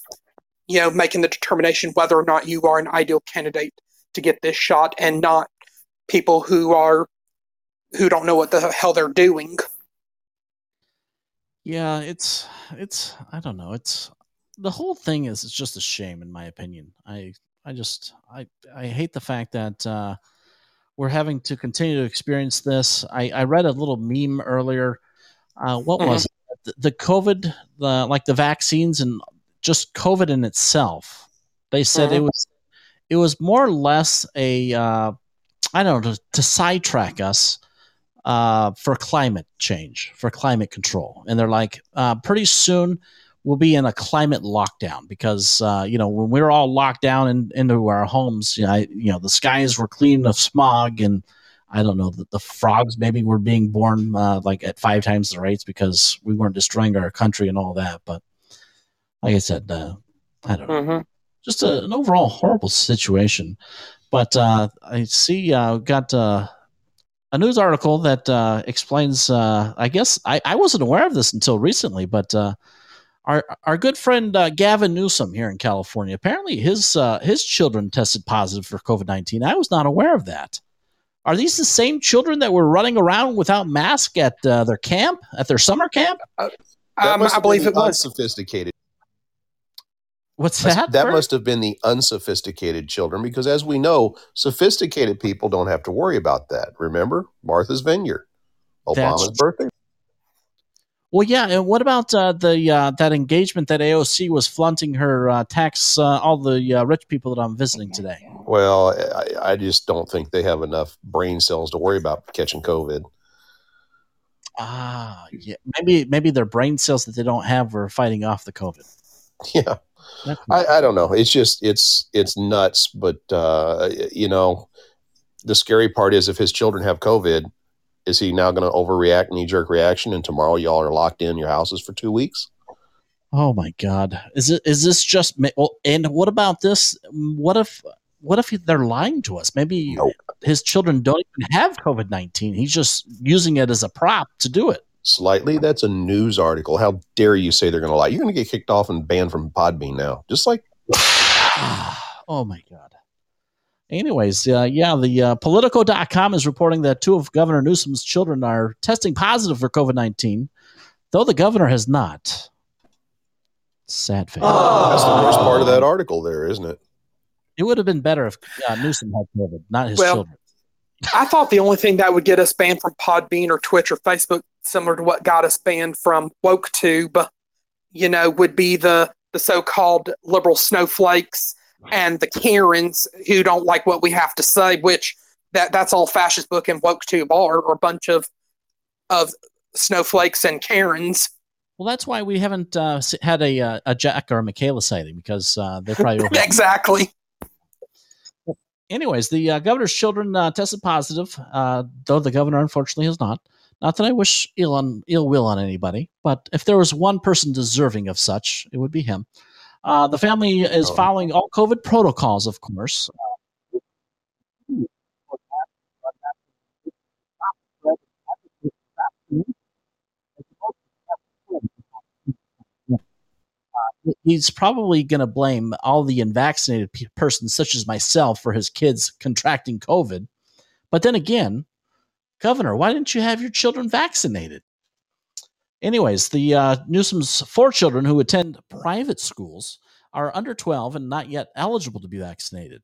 you know making the determination whether or not you are an ideal candidate to get this shot and not people who are who don't know what the hell they're doing. Yeah, it's it's I don't know. It's the whole thing is it's just a shame in my opinion. I I just I I hate the fact that uh we're having to continue to experience this. I I read a little meme earlier. Uh what was it? The, the COVID the like the vaccines and just COVID in itself. They said it Mhm. was it was more or less a uh I don't know to, to sidetrack us uh, for climate change, for climate control. And they're like, uh, pretty soon we'll be in a climate lockdown because, uh, you know, when we were all locked down in, into our homes, you know, I, you know, the skies were clean of smog and I don't know, the, the frogs maybe were being born uh, like at five times the rates because we weren't destroying our country and all that. But like I said, uh, I don't know Mm-hmm. just a, an overall horrible situation. But uh, I see uh, got uh, a news article that uh, explains. Uh, I guess I, I wasn't aware of this until recently, but uh, our our good friend uh, Gavin Newsom here in California apparently his uh, his children tested positive for COVID nineteen. I was not aware of that. Are these the same children that were running around without mask at uh, their camp at their summer camp? That Um, I believe it was. unsophisticated. What's That's- that? That Bert? must have been the unsophisticated children because, as we know, sophisticated people don't have to worry about that. Remember Martha's Vineyard, That's Obama's birthday. Well, yeah, and what about uh, the uh, that engagement that AOC was flaunting her uh, tax uh, all the uh, rich people that I'm visiting today? Well, I, I just don't think they have enough brain cells to worry about catching COVID. Ah, yeah, maybe maybe their brain cells that they don't have were fighting off the COVID. [laughs] Yeah, I, I don't know. It's just it's it's nuts. But uh, you know, the scary part is if his children have COVID, is he now going to overreact, knee jerk reaction, and tomorrow y'all are locked in your houses for two weeks? oh my God, is it is this just well? And what about this? What if what if they're lying to us? Maybe Nope. his children don't even have COVID nineteen. He's just using it as a prop to do it. Slightly, that's a news article. How dare you say they're going to lie? You're going to get kicked off and banned from Podbean now. Just like [sighs] oh my god. Anyways, uh, yeah, the uh, Politico.com is reporting that two of Governor Newsom's children are testing positive for COVID 19, though the governor has not. Sad face. that's the worst part of that article, there, isn't it? It would have been better if uh, Newsom had COVID, not his Well, children. I thought the only thing that would get us banned from Podbean or Twitch or Facebook, similar to what got us banned from WokeTube, you know, would be the the so-called liberal snowflakes and the Karens who don't like what we have to say. Which that that's all fascist book and WokeTube are, or a bunch of of snowflakes and Karens. Well, that's why we haven't uh, had a, uh, a Jack or a Michaela sighting because uh, they're probably [laughs] over. exactly. anyways, the uh, governor's children uh, tested positive, uh, though the governor unfortunately has not. Not that I wish ill on ill will on anybody, but if there was one person deserving of such, it would be him. Uh, the family is Oh. following all COVID protocols, of course. He's probably going to blame all the unvaccinated pe- persons, such as myself, for his kids contracting COVID. But then again, Governor, why didn't you have your children vaccinated? Anyways, the uh, Newsom's four children who attend private schools are under 12 and not yet eligible to be vaccinated.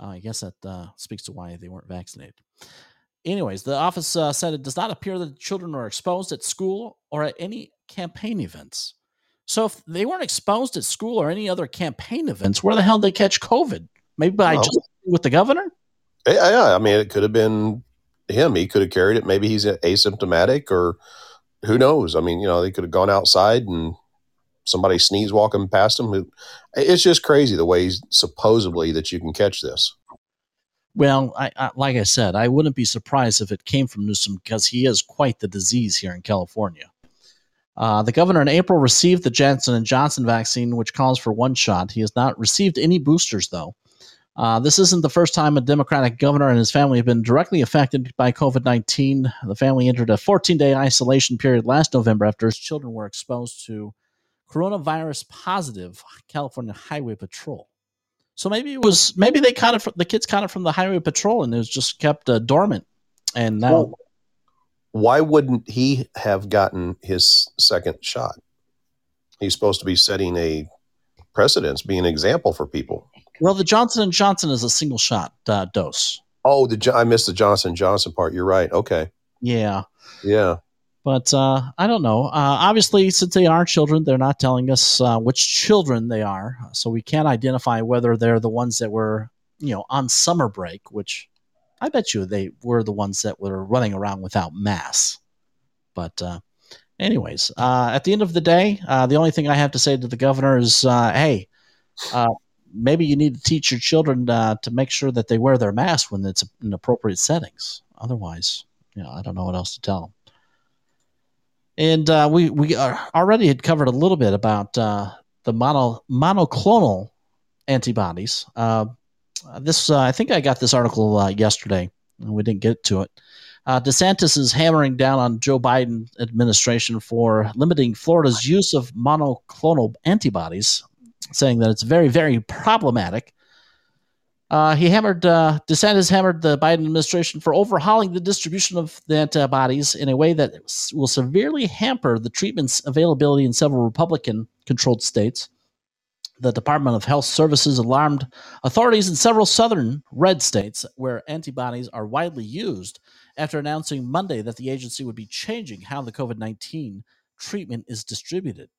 Uh, I guess that uh, speaks to why they weren't vaccinated. Anyways, the office uh, said it does not appear that the children are exposed at school or at any campaign events. So if they weren't exposed at school or any other campaign events, where the hell did they catch COVID? Maybe by Well- just with the governor? Yeah, yeah, I mean, it could have been him. He could have carried it. Maybe he's asymptomatic, or who knows? I mean, you know, they could have gone outside and somebody sneeze walking past him. It's just crazy the ways supposedly that you can catch this. Well, I, I, like I said, I wouldn't be surprised if it came from Newsom because he is quite the disease here in California. Uh, the governor in April received the Johnson and Johnson vaccine, which calls for one shot. He has not received any boosters, though. Uh, this isn't the first time a Democratic governor and his family have been directly affected by COVID 19. The family entered a 14 day isolation period last November after his children were exposed to coronavirus positive California Highway Patrol. So maybe it was maybe they caught it from the kids caught it from the highway patrol and it was just kept uh, dormant. And now, Well, why wouldn't he have gotten his second shot? He's supposed to be setting a precedence, being an example for people. Well, the Johnson and Johnson is a single shot uh, dose. Oh, the I missed the Johnson and Johnson part. You're right. Okay, Yeah, yeah. but uh, I don't know. Uh, obviously, since they are children, they're not telling us uh, which children they are, so we can't identify whether they're the ones that were, you know, on summer break. Which I bet you they were the ones that were running around without masks. But uh, anyways, uh, at the end of the day, uh, the only thing I have to say to the governor is, uh, hey, uh, maybe you need to teach your children uh, to make sure that they wear their mask when it's in appropriate settings. Otherwise, you know, I don't know what else to tell them. And uh, we we already had covered a little bit about uh, the mono, monoclonal antibodies. Uh, this uh, I think I got this article uh, yesterday, and we didn't get to it. DeSantis is hammering down on Joe Biden administration for limiting Florida's use of monoclonal antibodies, saying that it's very very problematic. Uh, he hammered uh, DeSantis hammered the Biden administration for overhauling the distribution of the antibodies in a way that will severely hamper the treatment's availability in several Republican-controlled states. The Department of Health Services alarmed authorities in several southern red states where antibodies are widely used after announcing Monday that the agency would be changing how the COVID 19 treatment is distributed.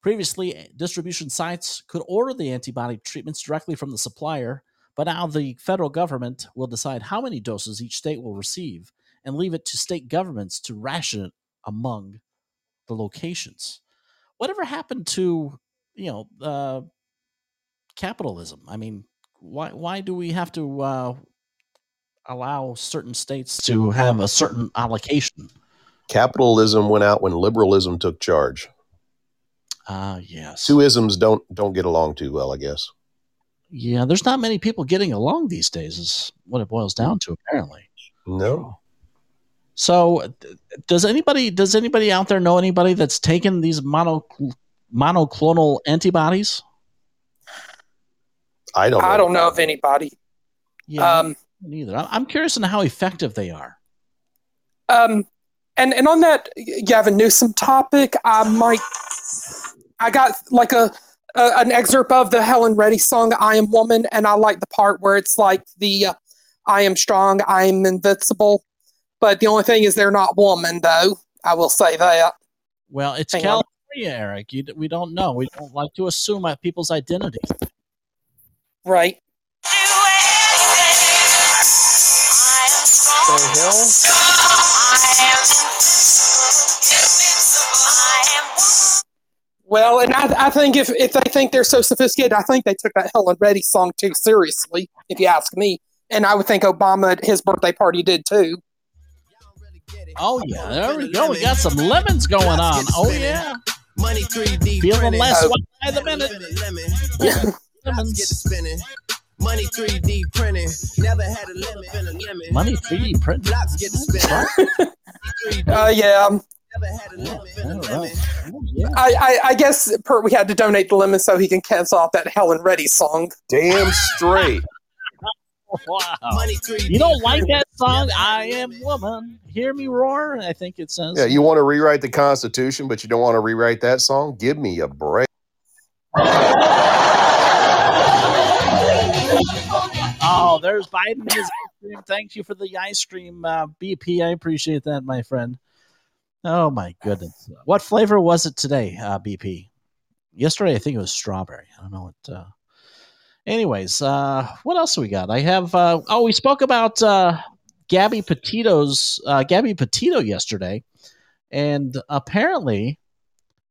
Previously, distribution sites could order the antibody treatments directly from the supplier, but now the federal government will decide how many doses each state will receive and leave it to state governments to ration it among the locations. Whatever happened to, you know, uh, capitalism? I mean, why why do we have to uh, allow certain states to have a certain allocation? Capitalism went out when liberalism took charge. Ah, yes. Two isms don't don't get along too well, I guess. Yeah, there's not many people getting along these days. Is what it boils down to, apparently. No. So, does anybody does anybody out there know anybody that's taken these mono monoclonal antibodies? I don't know. I don't know of anybody. Yeah, Um, neither. I- I'm curious on how effective they are. Um, and and on that Gavin Newsom topic, I might, I got like a, a an excerpt of the Helen Reddy song "I Am Woman," and I like the part where it's like the uh, "I am strong, I am invincible," but the only thing is they're not woman though. I will say that. Well, it's Hang on. California, Eric. You, we don't know. We don't like to assume uh, people's identity. Right. Well, and I, I think if, if they think they're so sophisticated, I think they took that Helen Reddy song too seriously, if you ask me. And I would think Obama at his birthday party did too. Oh yeah, there we go. We got some lemons going on. Oh yeah, Money 3D feeling less Oh. white by the minute. Yeah. Lemons. Money 3D printing. Never had a limit. Been a limit. Money 3D print. Blocks get to spinning. 3D. Uh, yeah, um, Never had a limit. Been a All right. limit. Oh, yeah. I, I, I guess per, we had to donate the lemon so he can cancel off that Helen Reddy song. Damn straight. [laughs] wow. You don't like that song? I am woman. Hear me roar. I think it says. Yeah, you want to rewrite the Constitution, but you don't want to rewrite that song? Give me a break. Oh, there's Biden and his ice cream. Thank you for the ice cream, uh, BP. I appreciate that, my friend. Oh my goodness, what flavor was it today, uh, BP? Yesterday, I think it was strawberry. I don't know what. Uh... Anyways, uh, what else we got? I have. Uh, oh, we spoke about uh, Gabby Petito's uh, Gabby Petito yesterday, and apparently,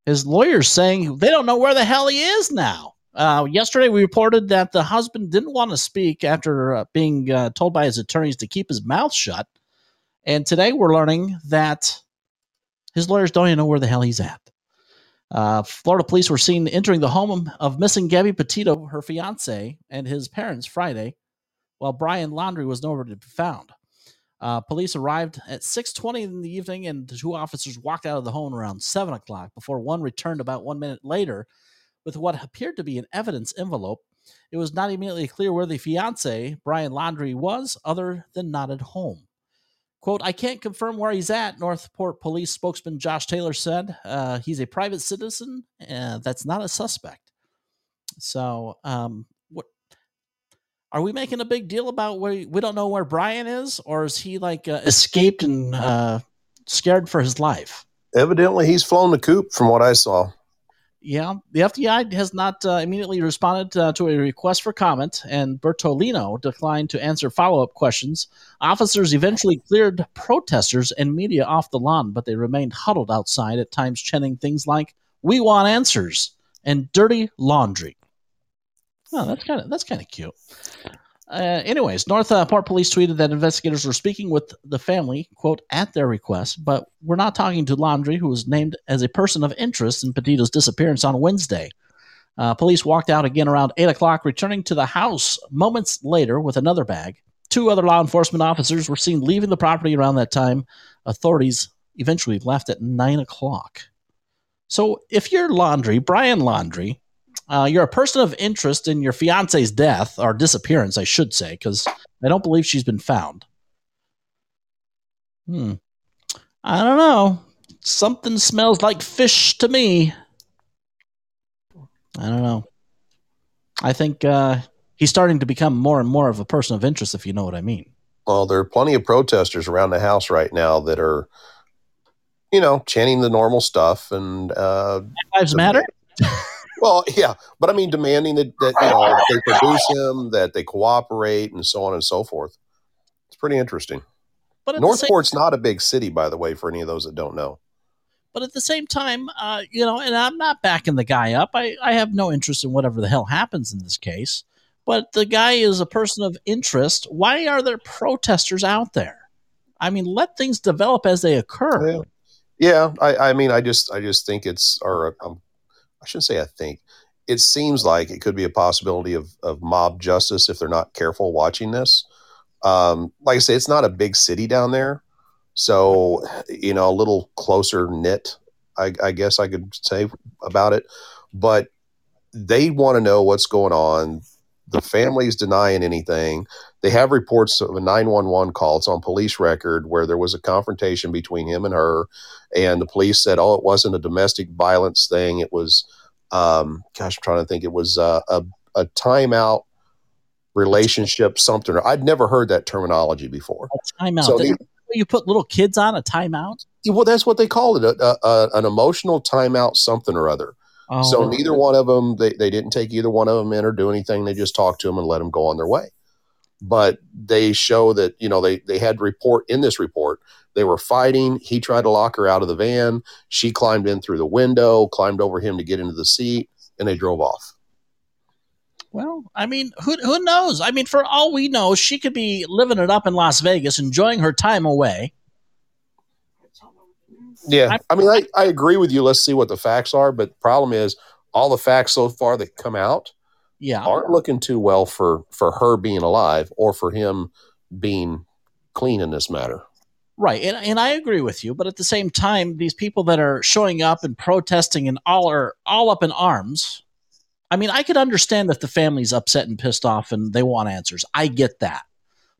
his lawyer's saying they don't know where the hell he is now. Uh, yesterday, we reported that the husband didn't want to speak after uh, being uh, told by his attorneys to keep his mouth shut. And today, we're learning that his lawyers don't even know where the hell he's at. Uh, Florida police were seen entering the home of missing Gabby Petito, her fiance, and his parents Friday, while Brian Laundrie was nowhere to be found. Uh, police arrived at 6:20 in the evening, and the two officers walked out of the home around seven o'clock. Before one returned about one minute later with what appeared to be an evidence envelope. It was not immediately clear where the fiance, Brian Laundrie, was, other than not at home. Quote, I can't confirm where he's at, North Port Police spokesman Josh Taylor said. Uh, he's a private citizen. Uh, that's not a suspect. So, um, what are we making a big deal about where we don't know where Brian is, or is he like uh, escaped and uh, scared for his life? Evidently, he's flown the coop from what I saw. Yeah, the FBI has not uh, immediately responded uh, to a request for comment, and Bertolino declined to answer follow up questions. Officers eventually cleared protesters and media off the lawn, but they remained huddled outside, at times chanting things like, We want answers and dirty laundry. Oh, that's kind of that's kind of cute. Uh, anyways, North uh, Port Police tweeted that investigators were speaking with the family, quote, at their request, but we're not talking to Laundrie, who was named as a person of interest in Petito's disappearance on Wednesday. Uh, police walked out again around 8 o'clock, returning to the house moments later with another bag. Two other law enforcement officers were seen leaving the property around that time. Authorities eventually left at 9 o'clock. So if you're Laundrie, Brian Laundrie, uh, you're a person of interest in your fiance's death or disappearance, I should say, because I don't believe she's been found. Hmm. I don't know. Something smells like fish to me. I don't know. I think uh, he's starting to become more and more of a person of interest, if you know what I mean. Well, there are plenty of protesters around the house right now that are, you know, chanting the normal stuff and uh, Lives matter. Well, yeah, but I mean, demanding that, that you know they produce him, that they cooperate, and so on and so forth. It's pretty interesting. But the same North Port's not a big city, by the way, for any of those that don't know. But at the same time, uh, you know, and I'm not backing the guy up. I, I have no interest in whatever the hell happens in this case. But the guy is a person of interest. Why are there protesters out there? I mean, let things develop as they occur. Yeah, yeah. I, I mean, I just, I just think it's, or um, I shouldn't say I think. It seems like it could be a possibility of, of mob justice if they're not careful watching this. Um, like I say, it's not a big city down there, so you know, a little closer knit. I, I guess I could say about it, but they want to know what's going on. The family's denying anything. They have reports of a 911 call. It's on police record where there was a confrontation between him and her. And the police said, oh, it wasn't a domestic violence thing. It was, um, gosh, I'm trying to think. It was uh, a, a timeout relationship, something. I'd never heard that terminology before. A timeout. So the- you put little kids on a timeout. Yeah, Well, that's what they call it a, a, a, an emotional timeout, something or other. Oh, So neither one of them, they, they didn't take either one of them in or do anything. They just talked to them and let them go on their way. But they show that, you know, they, they had report in this report, they were fighting. He tried to lock her out of the van. She climbed in through the window, climbed over him to get into the seat, and they drove off. Well, I mean, who who knows? I mean, for all we know, she could be living it up in Las Vegas, enjoying her time away. Yeah. I- I mean, I, I agree with you. Let's see what the facts are. But the problem is, all the facts so far that come out Yeah, aren't looking too well for, for her being alive or for him being clean in this matter. right. And and I agree with you, but at the same time, these people that are showing up and protesting and all are all up in arms. I mean, I could understand if the family's upset and pissed off and they want answers. I get that.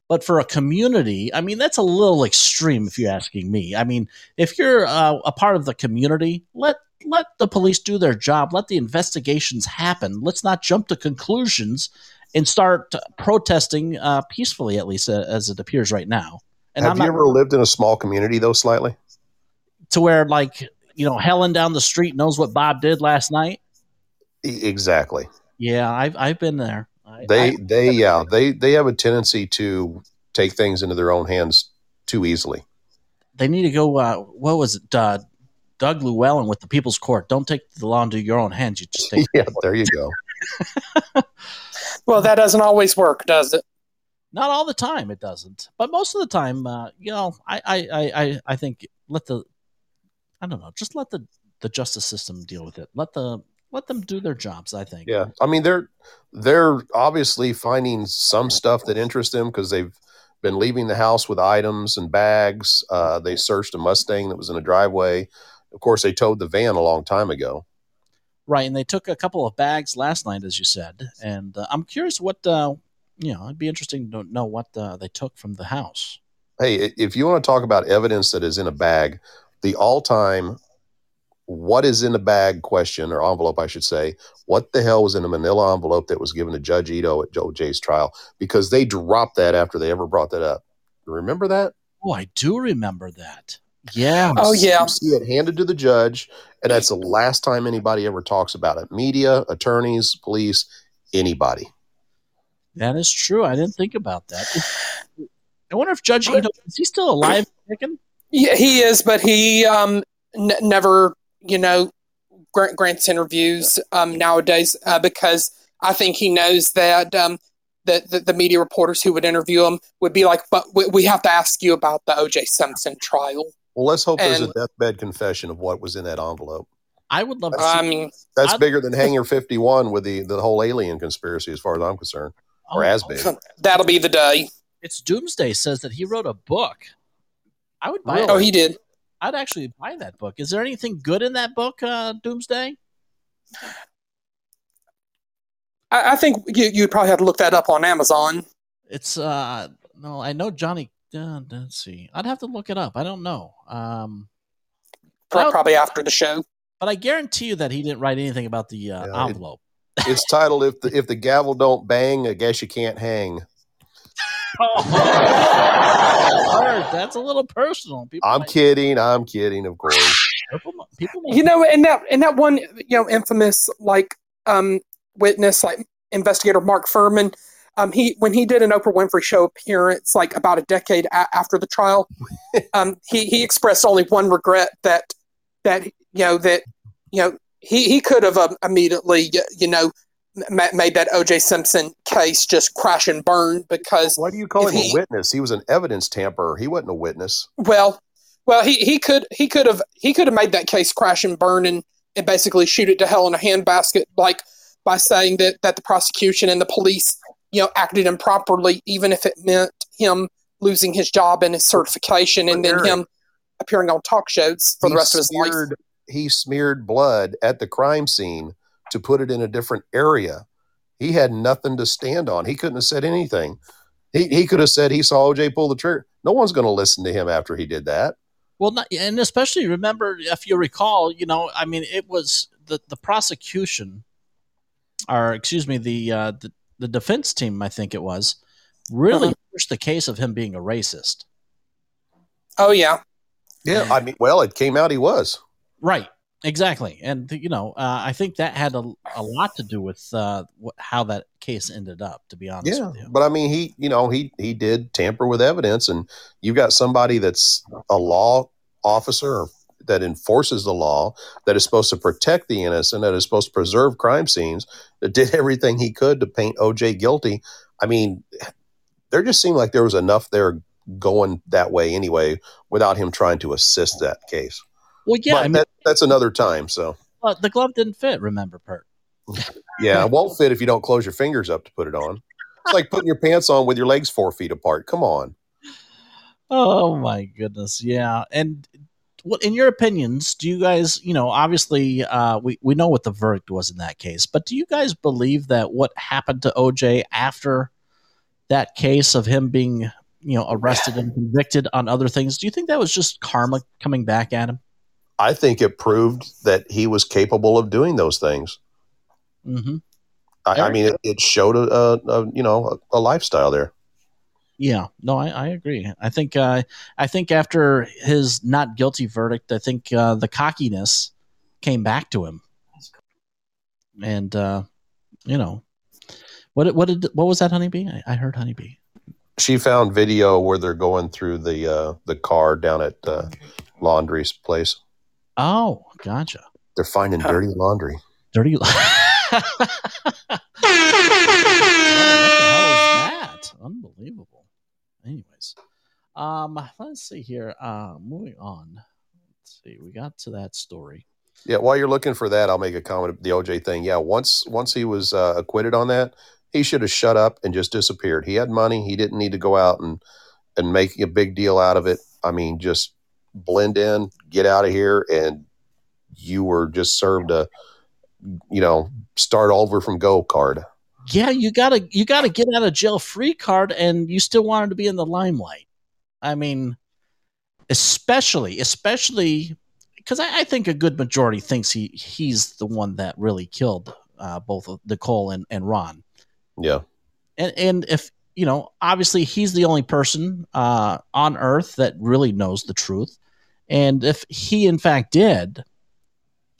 But for a community, I mean, that's a little extreme if you're asking me. I mean, if you're uh, a part of the community, let let the police do their job. Let the investigations happen. Let's not jump to conclusions and start protesting uh, peacefully, at least uh, as it appears right now. And Have I'm you not ever lived in a small community though? Slightly. to where like you know Helen down the street knows what Bob did last night. Exactly. Yeah, I've I've been there. I, They I- they yeah they they have a tendency to take things into their own hands too easily. they need to go. Uh, what was it? Uh, Doug Llewellyn with the People's Court. Don't take the law into your own hands. You just take. [laughs] Yeah, there you go. [laughs] Well, that doesn't always work, does it? Not all the time, it doesn't, but most of the time, uh, you know, I, I, I, I, I think let the, I don't know, just let the the justice system deal with it. Let the let them do their jobs. I think. Yeah, I mean they're they're obviously finding some stuff that interests them because they've been leaving the house with items and bags. Uh, they searched a Mustang that was in a driveway. Of course, they towed the van a long time ago. Right, and they took a couple of bags last night, as you said, and uh, I'm curious what uh, you know. It'd be interesting to know what uh, they took from the house. Hey, if you want to talk about evidence that is in a bag, the all-time "what is in the bag" question or envelope, I should say, what the hell was in a Manila envelope that was given to Judge Ito at Joe Jay's trial? Because they dropped that after they ever brought that up. Remember that? Oh, I do remember that. Yeah. Oh yeah. You see it handed to the judge, and that's the last time anybody ever talks about it. Media, attorneys, police, anybody. That is true. I didn't think about that. I wonder if Judge Ito is he still alive? and? Yeah, he is, but he um n- never, you know, grant, grants interviews um nowadays uh, because I think he knows that um that the, the media reporters who would interview him would be like, but we, we have to ask you about the O.J. Simpson trial. Well, let's hope there's a deathbed confession of what was in that envelope. I would love to see. I mean, That's I- bigger than Hanger 51 with the, the whole alien conspiracy, as far as I'm concerned, or Oh, as big. that'll be the day. It's Doomsday says that he wrote a book. I would buy. Really? it. Oh, he did. I'd actually buy that book. Is there anything good in that book, uh, Doomsday? I, I think you you would probably have to look that up on Amazon. It's uh no, I know Johnny. Uh, let's see. I'd have to look it up. I don't know. Um, pro- Oh. Probably after the show. but I guarantee you that he didn't write anything about the uh, Yeah, it- envelope. It's titled "If the if the gavel don't bang, I guess you can't hang." [laughs] Hard. That's a little personal. People I'm might- kidding. I'm kidding. Of course. People, people You know, and that and that one, you know, infamous like um witness, like investigator Mark Fuhrman. Um, he when he did an Oprah Winfrey Show appearance, like about a decade a- after the trial, [laughs] um, he he expressed only one regret that that you know that you know he he could have um, immediately you know ma- made that O.J. Simpson case just crash and burn because Why do you call him he- a witness? He was an evidence tamperer. He wasn't a witness. Well, well, he, he could he could have he could have made that case crash and burn and, and basically shoot it to hell in a handbasket, like by saying that that the prosecution and the police, you know, acted improperly, even if it meant him losing his job and his certification, and then Eric- him appearing on talk shows for the He rest of his life. He smeared blood at the crime scene to put it in a different area. He had nothing to stand on. He couldn't have said anything. He, he could have said he saw OJ pull the trigger. No one's going to listen to him after he did that. Well, not, and especially remember, if you recall, you know, I mean, it was the the prosecution, or excuse me, the uh, the, the defense team, I think it was, really Uh-huh. pushed the case of him being a racist. Oh yeah, Yeah, I mean, well, it came out he was. Right. Exactly. And you know, uh, I think that had a, a lot to do with uh, wh- how that case ended up. To be honest Yeah, with you. but I mean, he, you know, he he did tamper with evidence, and you've got somebody that's a law officer that enforces the law, that is supposed to protect the innocent, that is supposed to preserve crime scenes, that did [laughs] everything he could to paint OJ guilty. I mean, there just seemed like there was enough there going that way anyway, without him trying to assist that case. Well, yeah. I mean, that, that's another time. So uh, the glove didn't fit. Remember, Pert. [laughs] yeah, it won't fit if you don't close your fingers up to put it on. It's like putting your pants on with your legs four feet apart. Come on. Oh my goodness, yeah. And what, in your opinions, do you guys, you know, obviously, uh, we we know what the verdict was in that case, but do you guys believe that what happened to OJ after that case of him being, you know, arrested and convicted on other things. Do you think that was just karma coming back at him? I think it proved that he was capable of doing those things. Mm-hmm. I, I mean, it, it showed a, a, a you know a, a lifestyle there. Yeah, no, I, I agree. I think uh, I think after his not guilty verdict, I think uh, the cockiness came back to him, and uh, you know, what what did what was that honeybee? I, I heard honeybee. She found video where they're going through the uh, the car down at uh, Laundrie's place. Oh, gotcha. They're finding dirty laundry. Dirty. [laughs] what the hell is that? Unbelievable. Anyways, um, let's see here. Uh, moving on. Let's see. We got to that story. Yeah, while you're looking for that, I'll make a comment. The OJ thing. Yeah, once once he was uh, acquitted on that, he should have shut up and just disappeared. He had money. He didn't need to go out and and make a big deal out of it. I mean, just blend in, get out of here, and you were just served a, you know, start over from go card. Yeah, you gotta you gotta get out of jail free card, and you still wanted to be in the limelight. I mean, especially especially because I, I think a good majority thinks he he's the one that really killed uh, both Nicole and, and Ron. Yeah, And and if you know, obviously he's the only person uh, on Earth that really knows the truth. And if he in fact did,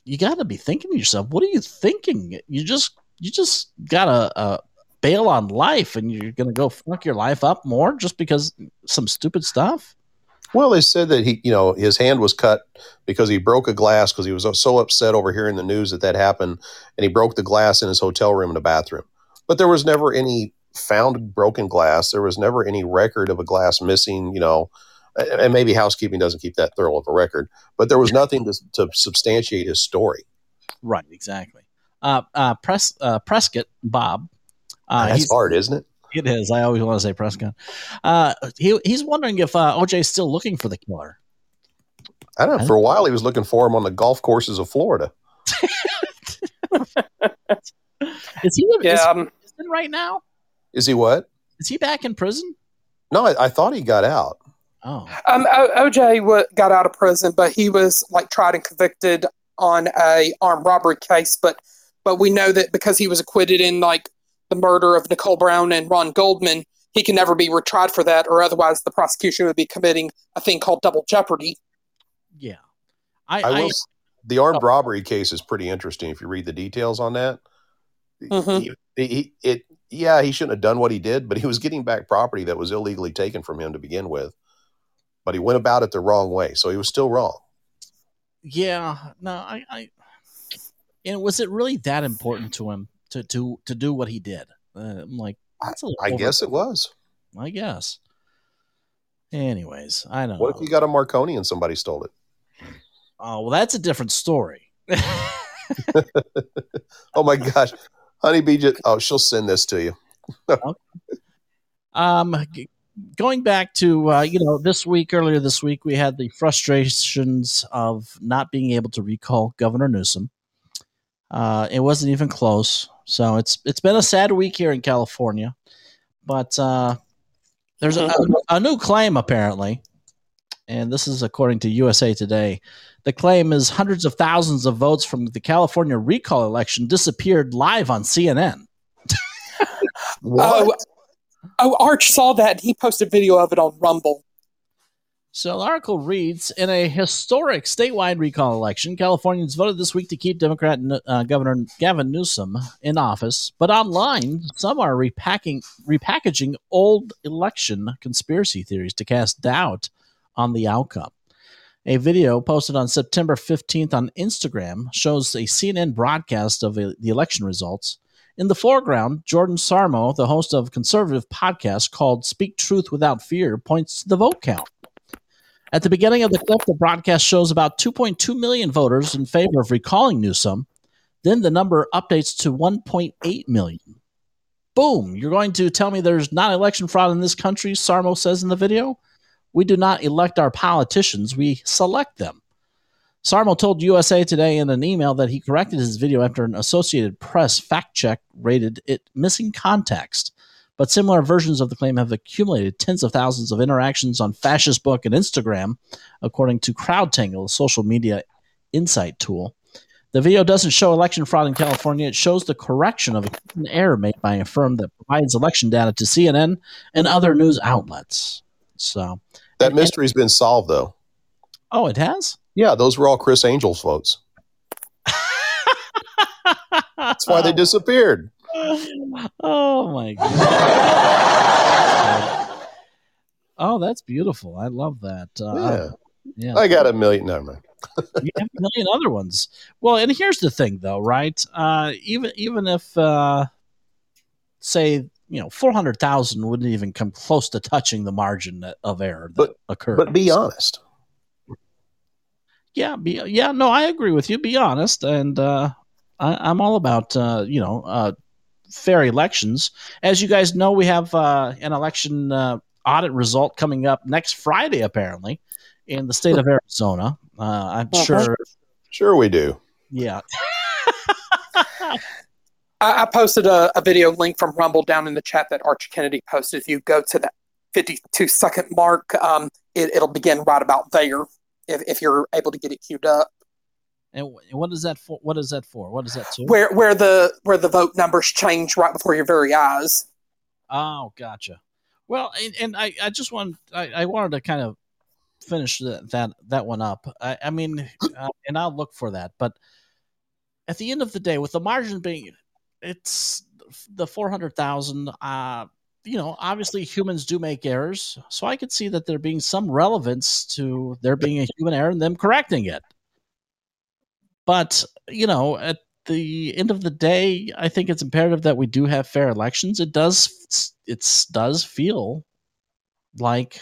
you got to be thinking to yourself, what are you thinking? You just you just gotta uh, bail on life, and you're gonna go fuck your life up more just because some stupid stuff. Well, they said that he, you know, his hand was cut because he broke a glass because he was so upset over hearing the news that that happened, and he broke the glass in his hotel room in the bathroom. But there was never any found broken glass. There was never any record of a glass missing. You know, and and maybe housekeeping doesn't keep that thorough of a record, but there was nothing to, to substantiate his story. Right, exactly. Uh, uh, Pres- uh, Prescott Bob. Uh, That's he's- hard, isn't it? It is. I always want to say Prescott. Uh, he he's wondering if uh, OJ is still looking for the killer. I don't know. For a while, he was looking for him on the golf courses of Florida. [laughs] Is he is Yeah, he um, in prison right now? Is he what? Is he back in prison? No, I, I thought he got out. Oh, Um, o- OJ wa got out of prison, but he was like tried and convicted on a armed robbery case. But but we know that because he was acquitted in like the murder of Nicole Brown and Ron Goldman, he can never be retried for that, or otherwise the prosecution would be committing a thing called double jeopardy. yeah. I, I I, will. the armed Oh. robbery case is pretty interesting if you read the details on that. Mhm. He, he, it, yeah, he shouldn't have done what he did, but he was getting back property that was illegally taken from him to begin with. But he went about it the wrong way, so he was still wrong. yeah. No, I, I. And was it really that important to him to to to do what he did? Uh, I'm like, that's a I guess it was. I guess. Anyways, I don't What know. if you got a Marconi and somebody stole it? oh well, that's a different story. [laughs] Oh my gosh, Honeybee just, oh, she'll send this to you. [laughs] Um, going back to uh, you know this week, earlier this week, we had the frustrations of not being able to recall Governor Newsom. Uh, it wasn't even close, so it's it's been a sad week here in California. But uh, there's a, a new claim apparently, and this is according to USA Today. The claim is hundreds of thousands of votes from the California recall election disappeared live on CNN. [laughs] Oh, oh, Arch saw that and he posted video of it on Rumble. So the article reads In a historic statewide recall election, Californians voted this week to keep Democrat uh, Governor Gavin Newsom in office. But online, some are repacking, repackaging old election conspiracy theories to cast doubt on the outcome. A video posted on September 15th on Instagram shows a CNN broadcast of uh, the election results. In the foreground, Jordan Sarmo, the host of conservative podcast called Speak Truth Without Fear, points to the vote count. At the beginning of the clip, the broadcast shows about 2.2 million voters in favor of recalling Newsom. Then the number updates to 1.8 million. Boom! You're going to tell me there's not election fraud in this country, Sarmo says in the video? We do not elect our politicians, we select them. Sarmo told USA Today in an email that he corrected his video after an Associated Press fact check rated it missing context. But similar versions of the claim have accumulated tens of thousands of interactions on Fascist Book and Instagram, according to CrowdTangle, a social media insight tool. The video doesn't show election fraud in California. It shows the correction of an error made by a firm that provides election data to CNN and other news outlets. So, That mystery's been solved, though. oh, it has. Yeah, those were all Criss Angel's votes. [laughs] That's why they disappeared. Oh my [laughs] god. oh, that's beautiful. I love that. Uh, Yeah. yeah. I got a million. Mind. [laughs] you have a million other ones. Well, and here's the thing, though, right? Uh, even even if, uh, say, you know, four hundred thousand wouldn't even come close to touching the margin of error that But- occurred. But be honest. yeah, be, yeah, no, I agree with you. Be honest, and uh, I, I'm all about uh, you know uh, fair elections. As you guys know, we have uh, an election uh, audit result coming up next Friday, apparently, in the state of [laughs] Arizona. Uh, I'm Uh-huh. sure. Sure, we do. Yeah. [laughs] I, I posted a, a video link from Rumble down in the chat that Archie Kennedy posted. If you go to that 52 second mark, um, it, it'll begin right about there if, if you're able to get it queued up. And what is that for? What is that for? What is that to? Where where the where the vote numbers change right before your very eyes. Oh, gotcha. Well, and, and I, I just want I, I wanted to kind of finish that that, that one up. I, I mean, uh, and I'll look for that. But at the end of the day, with the margin being, it's the four hundred thousand. Uh, you know, obviously humans do make errors, so I could see that there being some relevance to there being a human error and them correcting it. But you know, at the end of the day, I think it's imperative that we do have fair elections. It does it does feel like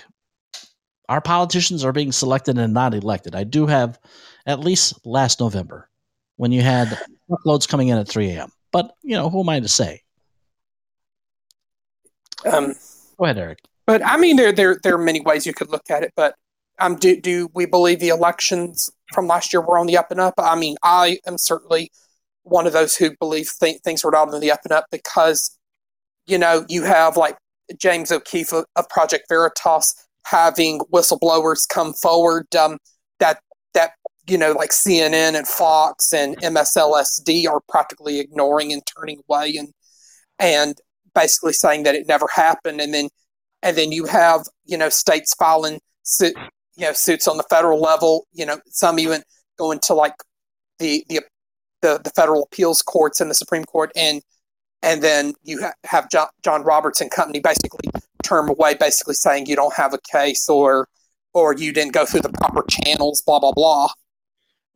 our politicians are being selected and not elected. I do have at least last November when you had truckloads coming in at 3 a.m. But you know, who am I to say? Um, Go ahead, Eric. but I mean, there there there are many ways you could look at it. But um, do do we believe the elections from last year we were on the up and up? I mean, I am certainly one of those who believe th- things were not on the up and up because you know you have like James O'Keefe of, of Project Veritas having whistleblowers come forward um, that that you know like CNN and Fox and MSLSD are practically ignoring and turning away and and basically saying that it never happened and then and then you have you know states filing suit, you know suits on the federal level you know some even going to like the the the, the federal appeals courts and the Supreme Court and and then you ha- have John, John Roberts and company basically term away basically saying you don't have a case or or you didn't go through the proper channels blah blah blah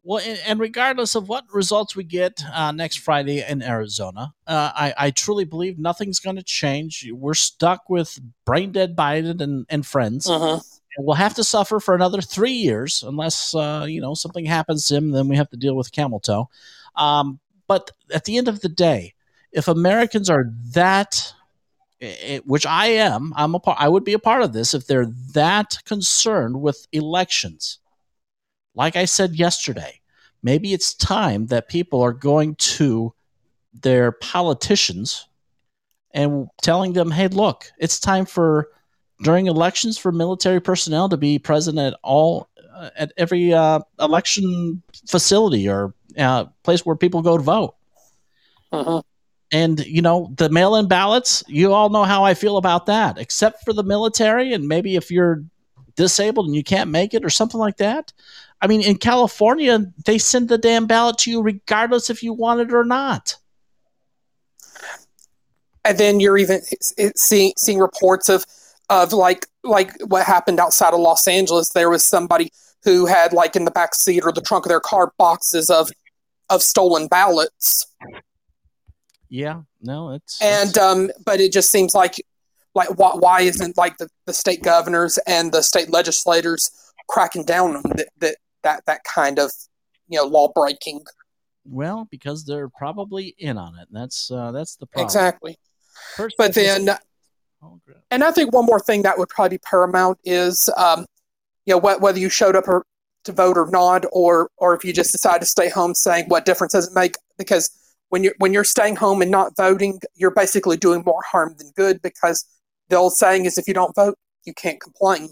Well, and, and regardless of what results we get uh, next Friday in Arizona, uh, I, I truly believe nothing's going to change. We're stuck with brain dead Biden and, and friends. Mhm. We'll have to suffer for another three years unless uh, you know something happens to him. Then we have to deal with camel toe. Um, but at the end of the day, if Americans are that, eh, which I am, I'm a part. I would be a part of this if they're that concerned with elections. Like I said yesterday, maybe it's time that people are going to their politicians and telling them, "Hey, look, it's time for." During elections for military personnel to be present at all uh, at every uh, election facility or uh, place where people go to vote. Mhm. And you know the mail-in ballots. You all know how I feel about that. Except for the military, and maybe if you're disabled and you can't make it or something like that. I mean, in California, they send the damn ballot to you regardless if you want it or not. and then you're even seeing seeing reports of of like like what happened outside of Los Angeles. There was somebody who had like in the back seat or the trunk of their car boxes of of stolen ballots, Yeah, no, it's and um, but it just seems like like why, why isn't like the, the state governors and the state legislators cracking down on that that that, that kind of you know law breaking well because they're probably in on it. And that's uh, that's the problem. exactly. First, But then. And I think one more thing that would probably be paramount is, um, you know, wh- whether you showed up or, to vote or not, or or if you just decide to stay home, saying what difference does it make? Because when you're when you're staying home and not voting, you're basically doing more harm than good because the old saying is if you don't vote, you can't complain.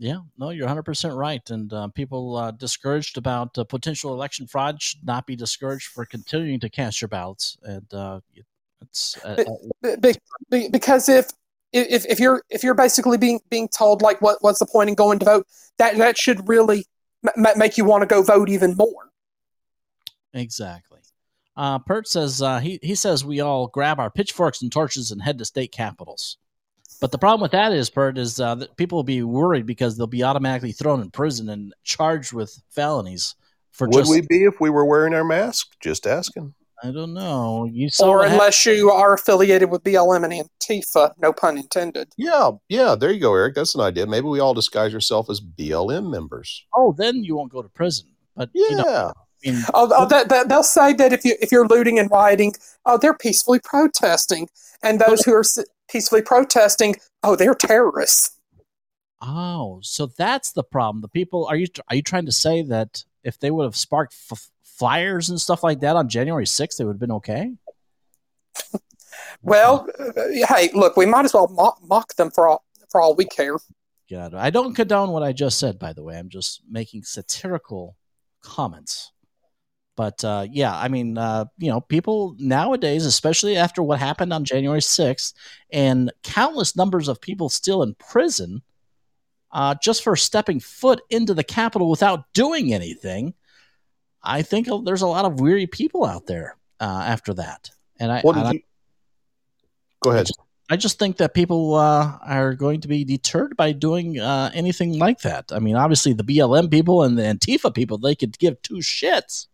Yeah, no, you're 100% right. And uh, people uh, discouraged about uh, potential election fraud should not be discouraged for continuing to cast your ballots. And uh, it's uh, Be- be- be- because if if if you're if you're basically being being told like what what's the point in going to vote, that that should really m- m- make you want to go vote even more. exactly. Uh, Pert says uh, he he says we all grab our pitchforks and torches and head to state capitals. But the problem with that is, Pert, is uh, that people will be worried because they'll be automatically thrown in prison and charged with felonies for Would just. we be if we were wearing our mask? Just asking. I don't know. You saw or what hap- unless you are affiliated with BLM and Antifa, no pun intended. Yeah, yeah. There you go, Eric. That's an idea. Maybe we all disguise ourselves as BLM members. Oh, then you won't go to prison. But Yeah. you know, I mean, Oh, oh that, that, they'll say that if you if you're looting and rioting, oh, they're peacefully protesting, and those who are peacefully protesting, oh, they're terrorists. Oh, so that's the problem. The people are you are you trying to say that if they would have sparked f- fires and stuff like that on January 6th, they would have been okay? [laughs] Well, uh, hey, look, we might as well mock, mock them for all for all we care. God, I don't condone what I just said, by the way. I'm just making satirical comments. But uh, yeah, I mean, uh, you know, people nowadays, especially after what happened on January 6th, and countless numbers of people still in prison uh, just for stepping foot into the Capitol without doing anything. I think there's a lot of weary people out there uh, after that. And I, What and I- you? Go ahead. I just think that people uh, are going to be deterred by doing uh, anything like that. I mean, obviously, the BLM people and the Antifa people, they could give two shits.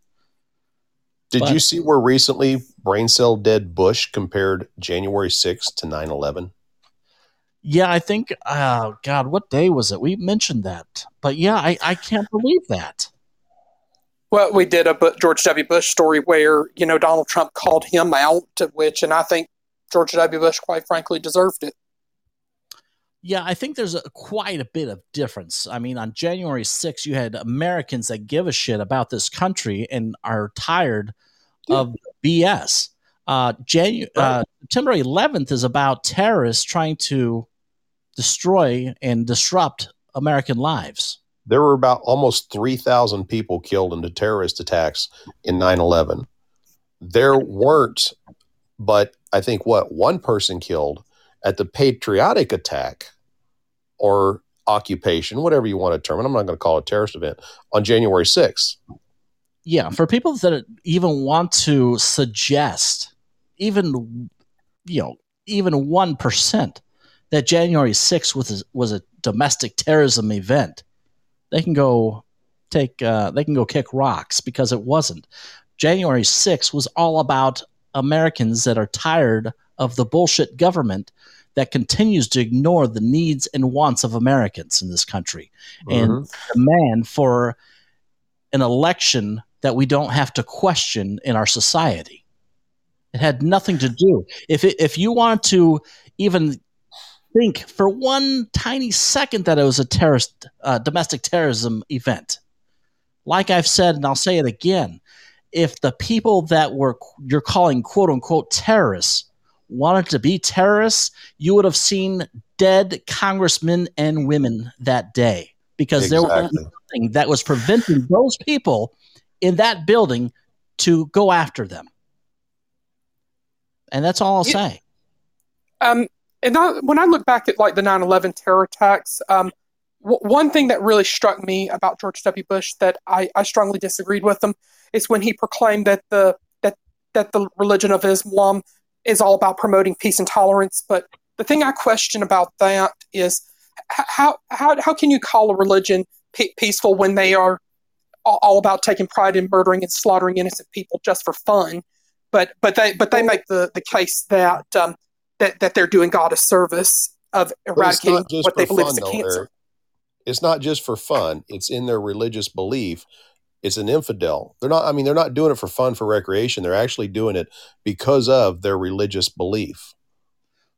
Did but- you see where recently brain cell dead Bush compared January 6th to 9 11? Yeah, I think, oh, God, what day was it? We mentioned that. But yeah, I, I can't believe that. Well, we did a George W. Bush story where you know Donald Trump called him out, which, and I think George W. Bush, quite frankly, deserved it. Yeah, I think there's a, quite a bit of difference. I mean, on January 6th, you had Americans that give a shit about this country and are tired of BS. Uh, Janu- uh, September 11th is about terrorists trying to destroy and disrupt American lives. There were about almost 3,000 people killed in the terrorist attacks in 9 11. There weren't, but I think what, one person killed at the patriotic attack or occupation, whatever you want to term it. I'm not going to call it a terrorist event on January 6th. Yeah, for people that even want to suggest, even you know, even one percent that January 6th was a, was a domestic terrorism event, they can go take uh, they can go kick rocks because it wasn't. January 6th was all about Americans that are tired of the bullshit government that continues to ignore the needs and wants of Americans in this country and demand for an election that we don't have to question in our society. It had nothing to do. If it, if you want to even think for one tiny second that it was a terrorist uh, domestic terrorism event, like I've said and I'll say it again, if the people that were you're calling quote unquote terrorists wanted to be terrorists, you would have seen dead congressmen and women that day because there was nothing that was preventing those people in that building to go after them. And that's all I'll Yeah. say. Um, and I, when I look back at like the 9/11 terror attacks, um, w- one thing that really struck me about George W. Bush that I, I strongly disagreed with him is when he proclaimed that the that that the religion of Islam is all about promoting peace and tolerance. But the thing I question about that is how how how can you call a religion pe- peaceful when they are all, about taking pride in murdering and slaughtering innocent people just for fun? But but they but they make the the case that um, that that they're doing God a service of eradicating what they believe fun, is a though, cancer. Eric. It's not just for fun. It's in their religious belief. It's an infidel. They're not. I mean, they're not doing it for fun for recreation. They're actually doing it because of their religious belief.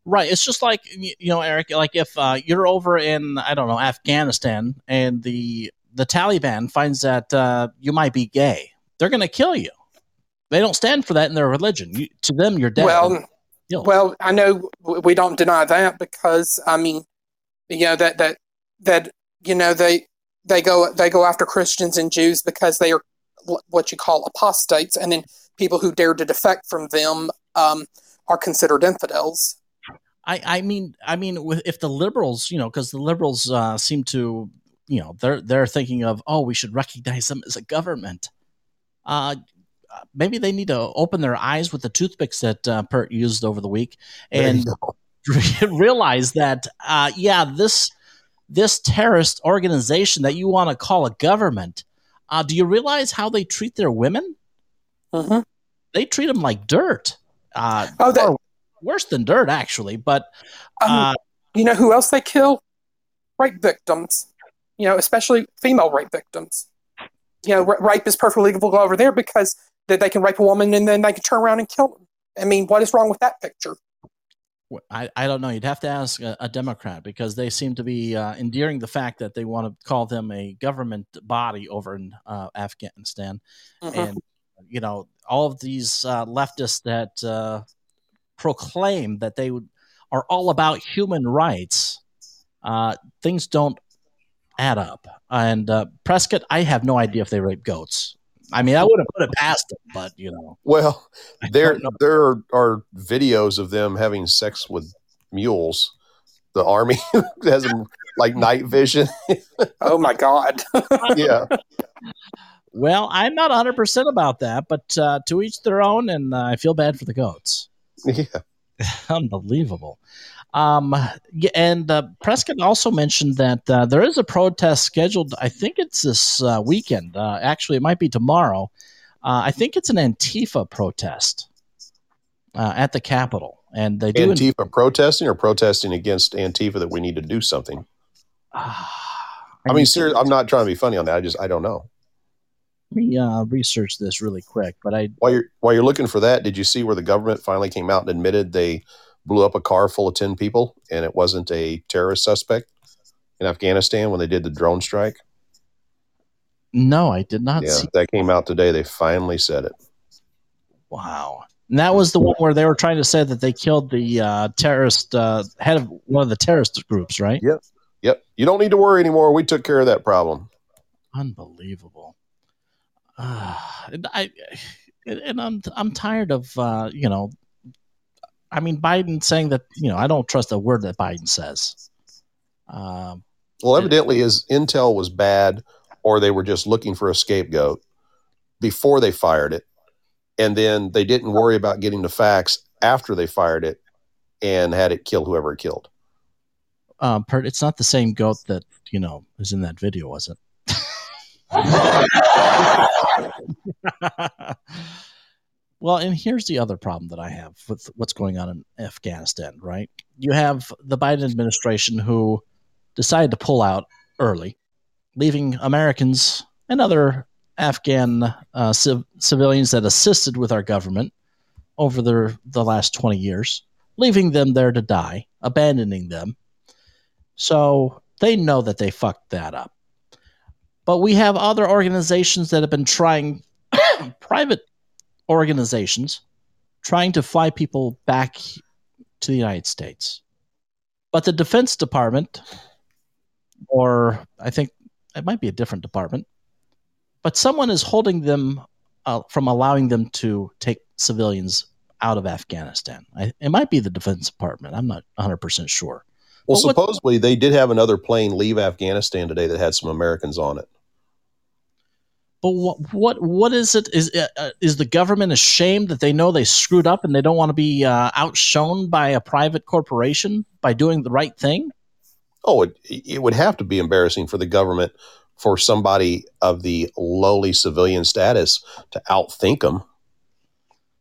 Right. It's just like you know, Eric. Like if uh, you're over in I don't know Afghanistan and the the Taliban finds that uh, you might be gay, they're going to kill you. They don't stand for that in their religion. You, to them, you're dead. Well, Killed. well, I know we don't deny that because I mean, you know that that that you know they they go they go after Christians and Jews because they are what you call apostates, and then people who dare to defect from them um, are considered infidels. I, I mean, I mean, if the liberals, you know, because the liberals uh, seem to, you know, they're they're thinking of, oh, we should recognize them as a government. Uh, maybe they need to open their eyes with the toothpicks that uh, Pert used over the week and [laughs] realize that, uh, yeah, this this terrorist organization that you want to call a government, uh, do you realize how they treat their women? hmm They treat them like dirt. Uh, Oh, that, or worse than dirt, actually. But um, uh, you know who else they kill? Rape victims. You know, especially female rape victims. You know, ra- rape is perfectly legal over there because that they can rape a woman and then they can turn around and kill them. I mean, what is wrong with that picture? I, I don't know. You'd have to ask a, a Democrat because they seem to be uh, endearing the fact that they want to call them a government body over in uh, Afghanistan. Mhm. And, you know, all of these uh, leftists that uh, proclaim that they would, are all about human rights, uh, things don't add up. And uh, Prescott, I have no idea if they rape goats. I mean, I would have put it past them, but, you know. Well, there know. there are, are videos of them having sex with mules. The army [laughs] has them like night vision. [laughs] Oh my God. [laughs] yeah, Well, I'm not 100% about that, but uh, to each their own, and uh, I feel bad for the goats. yeah. Unbelievable. Um, and uh, Prescott also mentioned that uh, there is a protest scheduled. I think it's this uh, weekend. Uh, actually, it might be tomorrow. Uh, I think it's an Antifa protest uh, at the Capitol, and they do. Antifa protesting or protesting against Antifa that we need to do something. I mean, seriously, I'm not trying to be funny on that. I just I don't know. Let me uh, research this really quick, but I While you're while you're looking for that, did you see where the government finally came out and admitted they blew up a car full of ten people and it wasn't a terrorist suspect in Afghanistan when they did the drone strike? no, I did not yeah, see. that came out today. They finally said it. Wow. And that was the one where they were trying to say that they killed the uh, terrorist uh, head of one of the terrorist groups, right? Yep. Yep. You don't need to worry anymore. We took care of that problem. Unbelievable. Uh, [sighs] and I and I'm I'm tired of uh, you know. I mean, Biden saying that you know I don't trust a word that Biden says. Um, Well, evidently, his intel was bad, or they were just looking for a scapegoat before they fired it, and then they didn't worry about getting the facts after they fired it and had it kill whoever it killed. um, Pert, it's not the same goat that you know is in that video, was it? [laughs] [laughs] well, and here's the other problem that I have with what's going on in Afghanistan, right? You have the Biden administration who decided to pull out early, leaving Americans and other Afghan uh, civ- civilians that assisted with our government over the, the last 20 years, leaving them there to die, abandoning them. So they know that they fucked that up. But we have other organizations that have been trying, [coughs] private organizations, trying to fly people back to the United States. But the Defense Department, or I think it might be a different department, but someone is holding them uh, from allowing them to take civilians out of Afghanistan. I, it might be the Defense Department. I'm not 100% sure. Well, what- supposedly they did have another plane leave Afghanistan today that had some Americans on it. But what what what is it? Is uh, uh, is the government ashamed that they know they screwed up and they don't want to be uh, outshone by a private corporation by doing the right thing? Oh, it, it would have to be embarrassing for the government for somebody of the lowly civilian status to outthink them.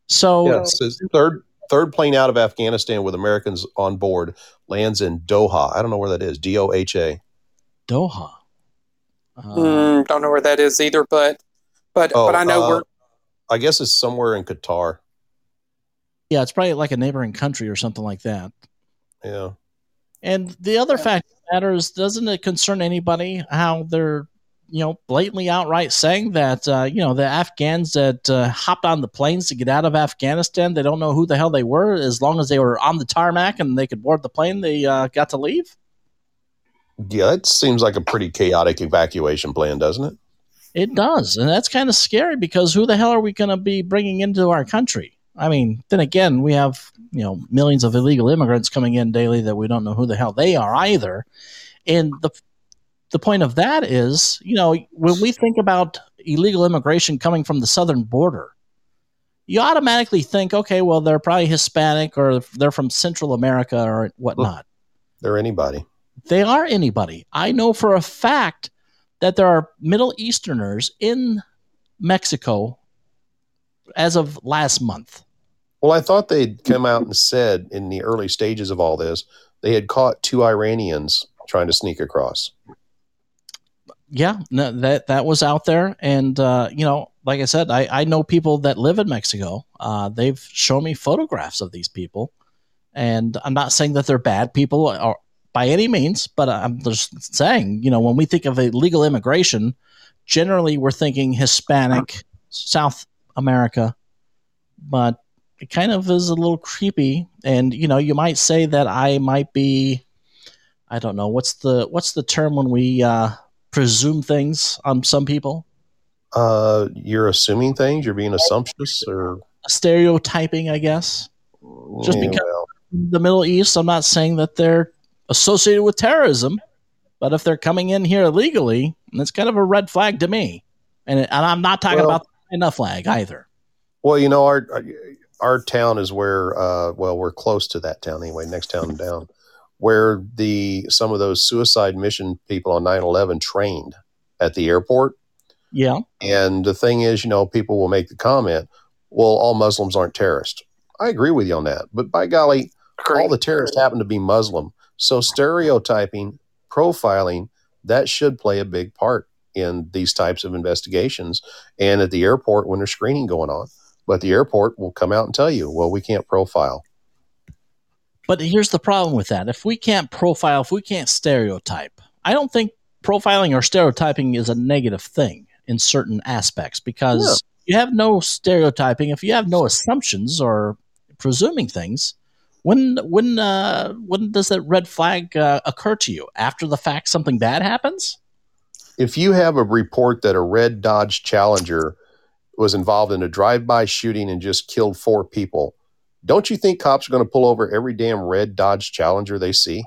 So Yeah, it third third plane out of Afghanistan with Americans on board lands in Doha. I don't know where that is. D O H A. Doha. Uh, Mm, don't know where that is either, but but Oh, but I know uh, we're I guess it's somewhere in Qatar. yeah, it's probably like a neighboring country or something like that. Yeah. And the other fact of the matter is, doesn't it concern anybody how they're you know, blatantly outright saying that, uh, you know, the Afghans that uh, hopped on the planes to get out of Afghanistan, they don't know who the hell they were. As long as they were on the tarmac and they could board the plane, they uh, got to leave. Yeah, that seems like a pretty chaotic evacuation plan, doesn't it? It does. And that's kind of scary because who the hell are we going to be bringing into our country? I mean, then again, we have, you know, millions of illegal immigrants coming in daily that we don't know who the hell they are either. And the the point of that is, you know, when we think about illegal immigration coming from the southern border, you automatically think, okay, well, they're probably Hispanic or they're from Central America or whatnot. They're anybody. They are anybody. I know for a fact that there are Middle Easterners in Mexico as of last month. Well, I thought they'd come out and said in the early stages of all this, they had caught two Iranians trying to sneak across. Yeah, no, that that was out there, and uh, you know, like I said, I, I know people that live in Mexico. Uh, they've shown me photographs of these people, and I'm not saying that they're bad people or by any means, but I'm just saying, you know, when we think of illegal immigration, generally we're thinking Hispanic, South America, but it kind of is a little creepy. And you know, you might say that I might be, I don't know, what's the what's the term when we uh, presume things on some people? Uh, you're assuming things. You're being assumptuous, or Stereotyping, I guess. Just Yeah, because well, the Middle East, I'm not saying that they're associated with terrorism, but if they're coming in here illegally, that's kind of a red flag to me. And, and I'm not talking Well- about the China flag either. well, you know, our our town is where. Uh, well, we're close to that town anyway. Next town down, where the some of those suicide mission people on 9/11 trained at the airport. Yeah. And the thing is, you know, people will make the comment, well, all Muslims aren't terrorists. I agree with you on that. But by golly, all the terrorists happen to be Muslim. So stereotyping, profiling, that should play a big part in these types of investigations and at the airport when there's screening going on. But the airport will come out and tell you, well, we can't profile. But here's the problem with that. If we can't profile, if we can't stereotype, I don't think profiling or stereotyping is a negative thing in certain aspects because you have no stereotyping. If you have no assumptions or presuming things, when when uh, when does that red flag uh, occur to you? After the fact, something bad happens. If you have a report that a red Dodge Challenger was involved in a drive-by shooting and just killed four people, don't you think cops are going to pull over every damn red Dodge Challenger they see?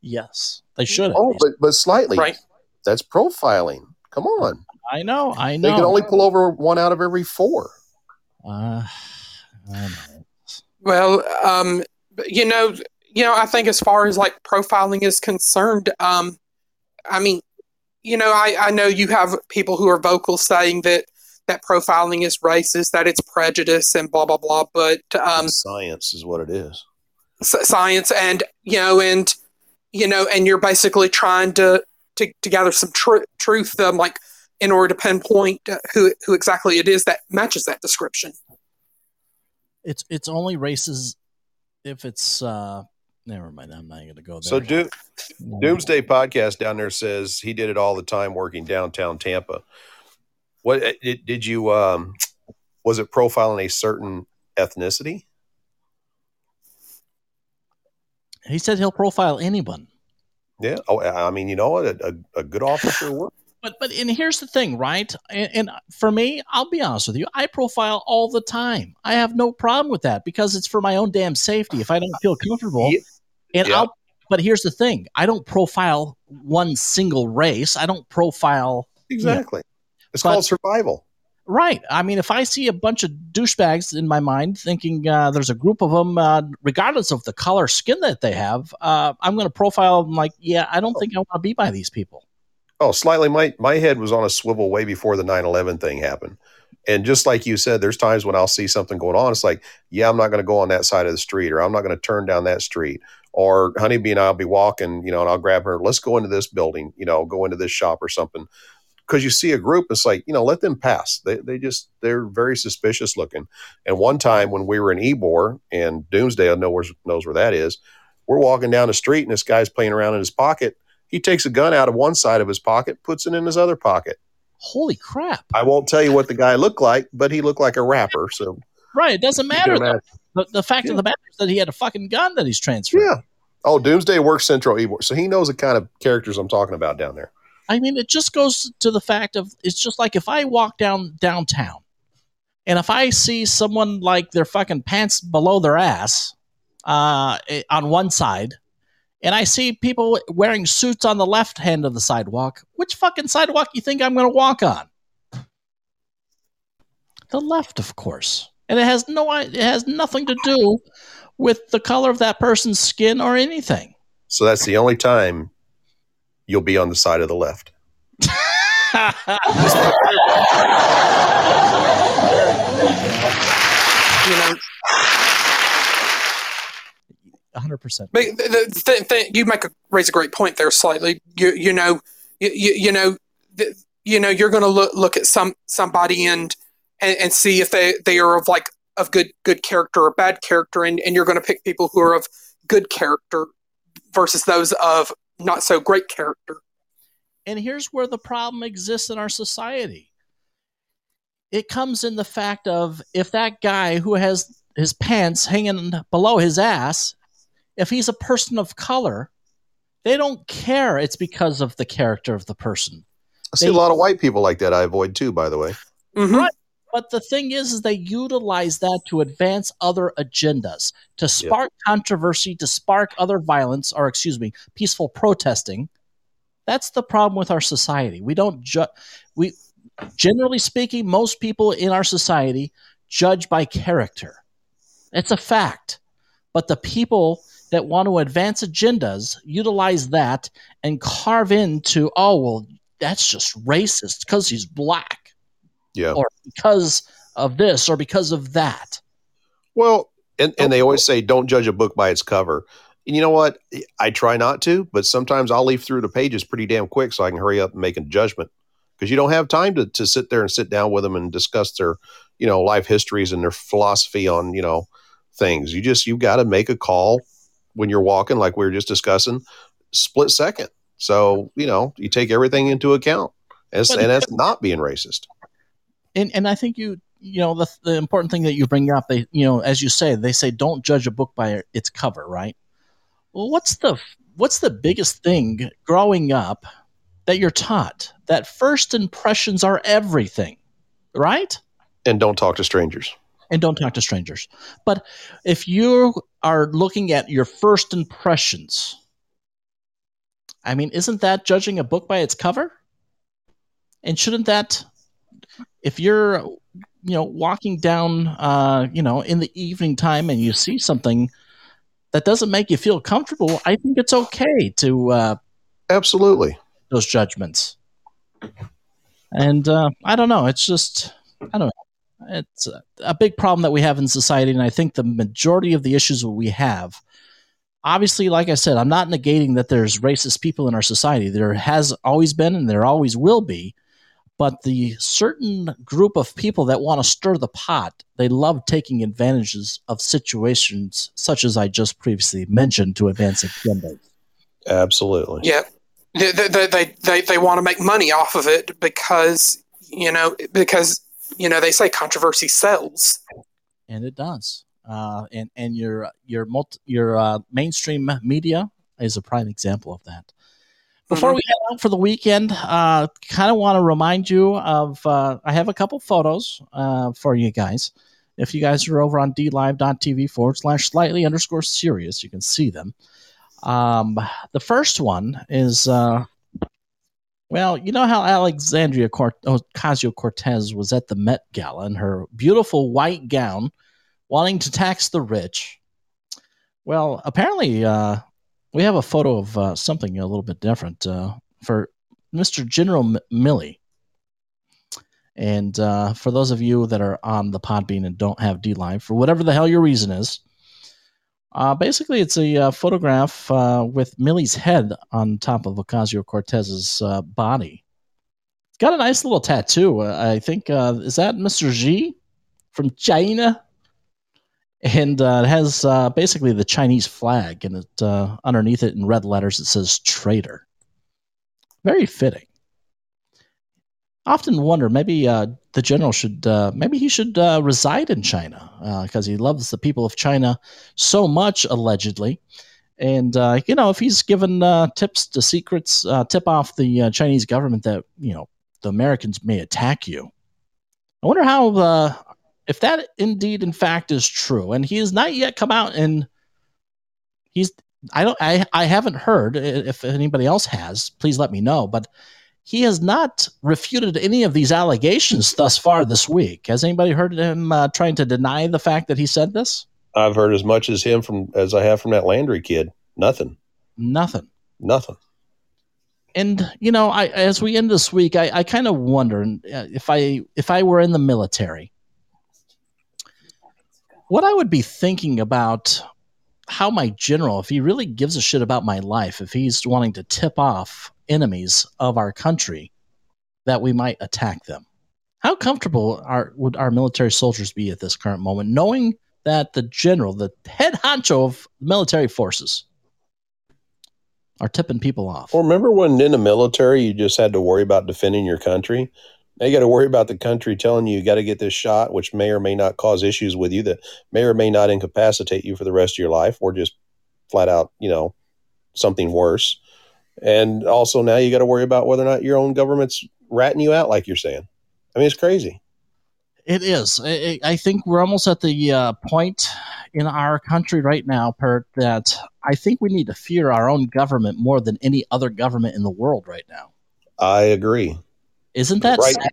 Yes, they should. Oh, but but slightly. Right. That's profiling. Come on. I know, I know. They can only pull over one out of every four. uh, I know. Well, um, you know, you know, I think as far as like profiling is concerned, um, I mean, you know, I, I know you have people who are vocal saying that that profiling is racist, that it's prejudice, and blah blah blah. But um, Science is what it is. science and you know and you know and you're basically trying to to, to gather some tr- truth um, like in order to pinpoint uh, who who exactly it is that matches that description It's it's only races if it's. uh Never mind. I'm not going to go there. So Do- Doomsday podcast down there says he did it all the time working downtown Tampa. What uh, did, did you um was it profiling a certain ethnicity? He said he'll profile anyone. Yeah. Oh, I mean, you know what? A, a, a good officer work. But but and here's the thing, right? And, and for me, I'll be honest with you, I profile all the time. I have no problem with that because it's for my own damn safety. If I don't feel [sighs] comfortable, Yeah. and Yeah. I'll. But here's the thing: I don't profile one single race. I don't profile. Exactly. It's But- called survival. Right. I mean, if I see a bunch of douchebags in my mind thinking uh, there's a group of them, uh, regardless of the color skin that they have, uh, I'm going to profile them like, yeah, I don't think I want to be by these people. Oh, slightly. My my head was on a swivel way before the 9-11 thing happened. And just like you said, there's times when I'll see something going on. It's like, yeah, I'm not going to go on that side of the street, or I'm not going to turn down that street. Or Honeybee and I'll be walking, you know, and I'll grab her. Let's go into this building, you know, go into this shop or something. Because you see a group, it's like, you know, let them pass. They they just they're very suspicious looking. And one time when we were in Ybor and Doomsday knows knows where that is, we're walking down the street and this guy's playing around in his pocket He takes a gun out of one side of his pocket, puts it in his other pocket. Holy crap! I won't tell you what the guy looked like, but he looked like a rapper. So Right, it doesn't matter. though. The, the fact Yeah. of the matter is that he had a fucking gun that he's transferred. Yeah. Oh, Doomsday works Central Ybor, so he knows the kind of characters I'm talking about down there. I mean, it just goes to the fact of it's just like if I walk down downtown and if I see someone like their fucking pants below their ass uh, eh, on one side, and I see people wearing suits on the left hand of the sidewalk, which fucking sidewalk you think I'm going to walk on? The left, of course. And it has no, it has nothing to do with the color of that person's skin or anything. So that's the only time you'll be on the side of the left. [laughs] You know, 100%. But the, the th- th- you make a raise a great point there. Slightly, you you know, you you, you know, you know, you're going to look look at some somebody and, and and see if they they are of like of good good character or bad character, and and you're going to pick people who are of good character versus those of not so great character. And here's where the problem exists in our society. It comes in the fact of if that guy who has his pants hanging below his ass, if he's a person of color, they don't care it's because of the character of the person. I see They- a lot of white people like that. I avoid too, by the way. Mhm. Right. But the thing is, is they utilize that to advance other agendas, to spark controversy, to spark other violence, or excuse me, peaceful protesting. That's the problem with our society. We don't judge. We, generally speaking, most people in our society judge by character. It's a fact. But the people that want to advance agendas utilize that and carve into, oh well, that's just racist because he's black Yeah. or because of this or because of that. Well, and, and they oh. always say don't judge a book by its cover. And you know what? I try not to, but sometimes I'll leaf through the pages pretty damn quick so I can hurry up and make a judgment because you don't have time to, to sit there and sit down with them and discuss their, you know, life histories and their philosophy on, you know, things. You just, you've got to make a call when you're walking, like we were just discussing, split second. So, you know, you take everything into account. As, and that's not being racist. And and I think you you know the the important thing that you bring up they you know as you say they say don't judge a book by its cover, right? Well, what's the what's the biggest thing growing up that you're taught that first impressions are everything, right? And don't talk to strangers. And don't talk to strangers. But if you are looking at your first impressions, I mean, isn't that judging a book by its cover? And shouldn't that, if you're, you know, walking down, uh, you know, in the evening time and you see something that doesn't make you feel comfortable, I think it's okay to uh, Absolutely. those judgments. And uh, I don't know. It's just I don't know. It's a, a big problem that we have in society, and I think the majority of the issues that we have. Obviously, like I said, I'm not negating that there's racist people in our society. There has always been, and there always will be. But the certain group of people that want to stir the pot, they love taking advantages of situations such as I just previously mentioned to advance agendas. Absolutely. Yeah, they they they they, they want to make money off of it because you know because you know they say controversy sells. and it does. Uh, and and your your multi, your uh, mainstream media is a prime example of that. Before Mhm. we head out for the weekend, uh, kind of want to remind you of uh, I have a couple photos uh, for you guys. If you guys are over on dlive.tv forward slash slightly underscore serious, you can see them. Um, the first one is, uh, well, you know how Alexandria Cort- Ocasio Cortez was at the Met Gala in her beautiful white gown, wanting to tax the rich. Well, apparently, uh, we have a photo of uh, something a little bit different uh, for Mr. General M- Milley. And uh, for those of you that are on the Podbean and don't have D Live, for whatever the hell your reason is, uh, basically it's a uh, photograph uh, with Milley's head on top of Ocasio Cortez's uh, body. It's got a nice little tattoo. Uh, I think, uh, is that Mr. Xi from China? And it has basically the Chinese flag, and it underneath it in red letters it says "traitor." Very fitting. Often wonder maybe uh, the general should uh, maybe he should uh, reside in China because he loves the people of China so much allegedly, and uh, you know if he's given uh, tips to secrets uh, tip off the uh, Chinese government that you know the Americans may attack you. I wonder how uh, if that indeed in fact is true, and he has not yet come out and he's I don't I I haven't heard if anybody else has. Please let me know, but he has not refuted any of these allegations thus far this week. Has anybody heard him uh, trying to deny the fact that he said this? I've heard as much as him from as I have from that Laundrie kid. Nothing. Nothing. Nothing. And you know, I as we end this week, I, I kind of wonder uh, if I if I were in the military, what I would be thinking about how my general, if he really gives a shit about my life, if he's wanting to tip off enemies of our country, that we might attack them. How comfortable are, would our military soldiers be at this current moment, knowing that the general, the head honcho of military forces, are tipping people off? Well, remember when in the military you just had to worry about defending your country? Now you got to worry about the country telling you you got to get this shot, which may or may not cause issues with you, that may or may not incapacitate you for the rest of your life, or just flat out, you know, something worse. And also now you got to worry about whether or not your own government's ratting you out, like you're saying. I mean, it's crazy. It is. I, I think we're almost at the uh, point in our country right now, Pert, that I think we need to fear our own government more than any other government in the world right now. I agree. Isn't that Right. sad?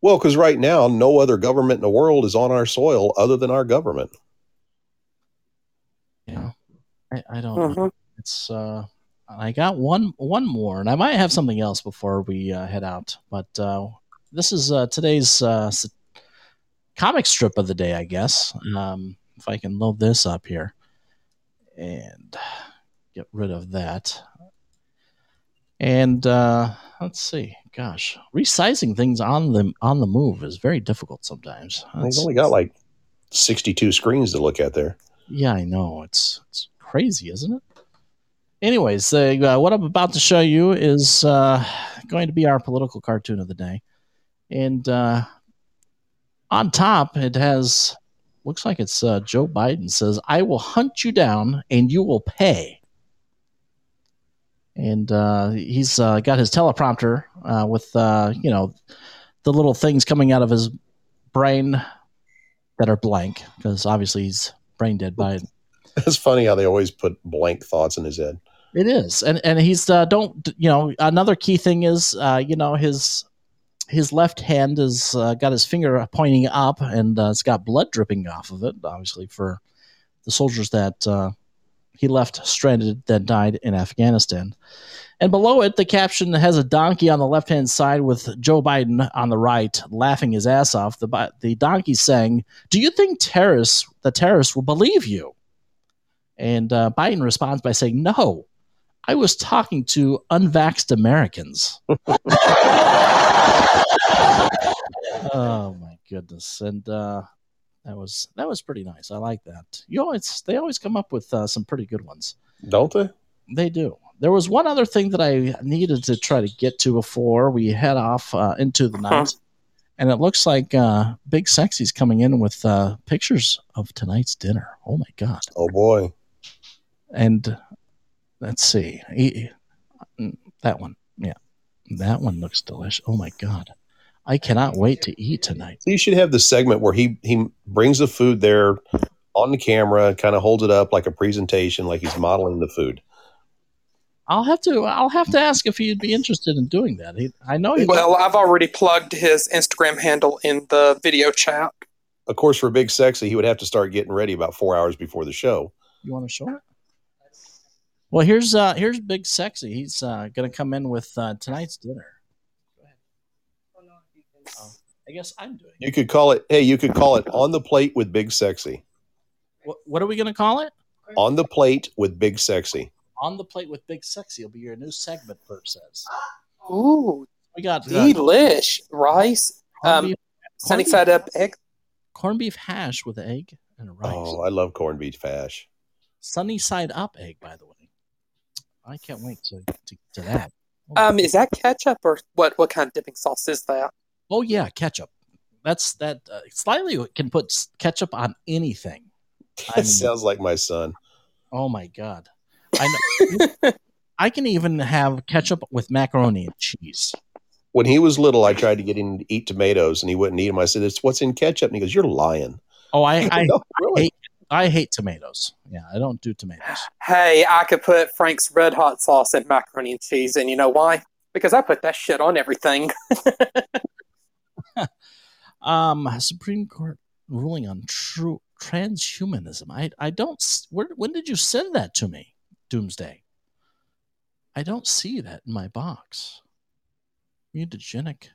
Well, because right now, no other government in the world is on our soil other than our government. Yeah. I, I don't know. Mhm. It's uh I got one one more and I might have something else before we uh, head out. But uh this is uh today's uh comic strip of the day, I guess. Um if I can load this up here and get rid of that. And uh let's see. Gosh, resizing things on the on the move is very difficult sometimes. They've only got like 62 screens to look at there. yeah, I know. It's it's crazy, isn't it? Anyways, uh, what I'm about to show you is uh, going to be our political cartoon of the day, and uh, on top it has looks like it's uh, Joe Biden says, "I will hunt you down and you will pay." And uh, he's uh, got his teleprompter uh, with uh, you know the little things coming out of his brain that are blank because obviously he's brain dead Biden. [laughs] It's funny how they always put blank thoughts in his head. It is, and and he's uh, don't you know another key thing is uh, you know his his left hand has uh, got his finger pointing up and uh, it's got blood dripping off of it, obviously for the soldiers that uh, he left stranded then died in Afghanistan. And below it, the caption has a donkey on the left hand side with Joe Biden on the right, laughing his ass off. The the donkey saying, "Do you think terrorists the terrorists will believe you?" And uh, Biden responds by saying, "No." I was talking to unvaxxed Americans. [laughs] oh my goodness! And uh, that was that was pretty nice. I like that. You always they always come up with uh, some pretty good ones. Don't they? They do. There was one other thing that I needed to try to get to before we head off uh, into the night, and it looks like uh, Big Sexy's coming in with uh, pictures of tonight's dinner. Oh my god! Oh boy. And let's see, mm, that one, yeah, that one looks delicious. Oh my god! I cannot wait to eat tonight. So you should have the segment where he he brings the food there on the camera, kind of holds it up like a presentation, like he's modeling the food. I'll have to. I'll have to ask if he'd be interested in doing that. He, I know he. Well, I've already plugged his Instagram handle in the video chat. Of course, for Big Sexy, he would have to start getting ready about four hours before the show. You want to show it? Well, here's uh here's Big Sexy. He's uh, gonna come in with uh, tonight's dinner. Go. Oh, I guess I'm doing. It. You could call it. Hey, you could call it on the plate with Big Sexy. What, what are we gonna call it? On the plate with Big Sexy. On the plate with Big Sexy will be your new segment. Bert says. Ooh, We got uh, delish. Rice, um, beef, sunny beef. side up egg. corned beef hash with egg and rice. Oh, I love corned beef hash. Sunny side up egg, by the way. I can't wait to, to, to that. Um, is that ketchup or what? What kind of dipping sauce is that? Oh yeah, ketchup. That's that. Uh, slightly can put ketchup on anything. [laughs] I That mean- sounds like my son. Oh my god! I know. I can even have ketchup with macaroni and cheese. When he was little, I tried to get him to eat tomatoes, and he wouldn't eat them. I said, "It's what's in ketchup," and he goes, "You're lying." Oh, I [laughs] I, No, really? hate I hate tomatoes. Yeah, I don't do tomatoes. Hey, I could put Frank's Red Hot sauce in macaroni and cheese, and you know why? Because I put that shit on everything. [laughs] Um, Supreme Court ruling on true transhumanism. I I don't. Where when did you send that to me? Doomsday. I don't see that in my box. Mutagenic.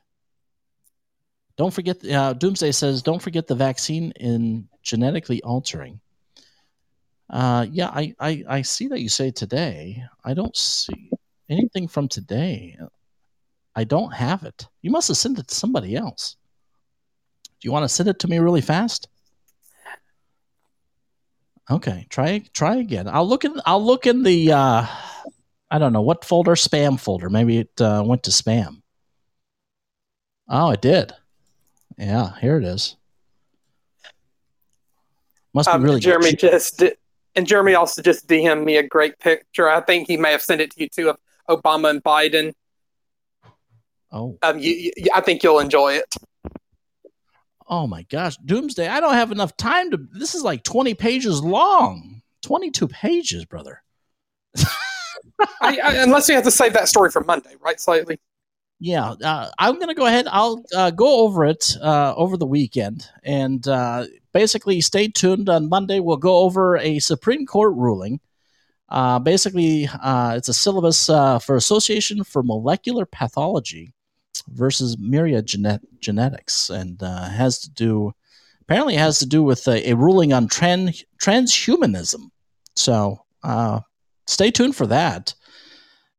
Don't forget. Uh, Doomsday says, "Don't forget the vaccine in genetically altering." Uh, yeah, I, I I see that you say today. I don't see anything from today. I don't have it. You must have sent it to somebody else. Do you want to send it to me really fast? Okay, try try again. I'll look in. I'll look in the. Uh, I don't know what folder. Spam folder. Maybe it uh, went to spam. Oh, it did. Yeah, here it is. Must be Um, really Jeremy good. just and Jeremy also just DM'd me a great picture. I think he may have sent it to you too of Obama and Biden. Oh, Um, you, you, I think you'll enjoy it. oh my gosh, Doomsday! I don't have enough time to. This is like twenty pages long. Twenty-two pages, brother. [laughs] I, I, unless we have to save that story for Monday, right? Slightly. Yeah, uh, I'm going to go ahead. I'll uh, go over it uh, over the weekend. And uh, basically, stay tuned. On Monday, we'll go over a Supreme Court ruling. Uh, basically, uh, it's a syllabus uh, for Association for Molecular Pathology versus Myriad Genet- Genetics, and uh, has to do apparently has to do with a, a ruling on tran- transhumanism. So uh, stay tuned for that.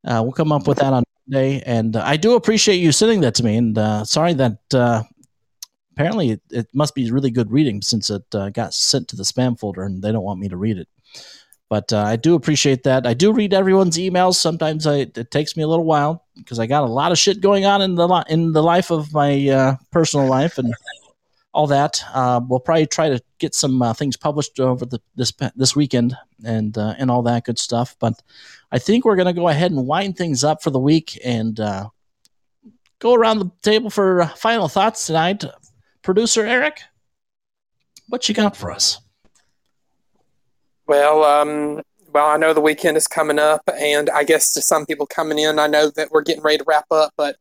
Uh, we'll come up with that on Monday, and I do appreciate you sending that to me. And uh, sorry that uh, apparently it, it must be really good reading since it uh, got sent to the spam folder, and they don't want me to read it. But uh, I do appreciate that. I do read everyone's emails. Sometimes I, it takes me a little while because I got a lot of shit going on in the li- in the life of my uh, personal life and all that. Uh, we'll probably try to get some uh, things published over the this this weekend and uh, and all that good stuff. But I think we're to go ahead and wind things up for the week and uh, go around the table for final thoughts tonight. Producer Eric, what you got for us? Well, um, well, I know the weekend is coming up, and I guess to some people coming in, I know that we're getting ready to wrap up, but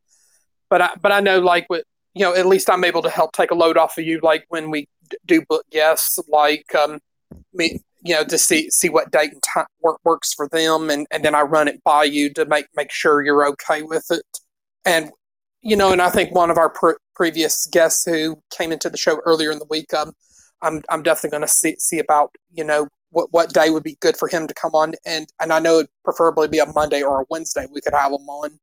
but I, but I know like with you know at least I'm able to help take a load off of you, like when we do book guests, like um, me, you know, to see see what date and time work, works for them, and and then I run it by you to make make sure you're okay with it, and you know, and I think one of our pre- previous guests who came into the show earlier in the week, um, I'm I'm definitely going to see see about you know what what day would be good for him to come on, and and I know it'd preferably be a Monday or a Wednesday we could have him on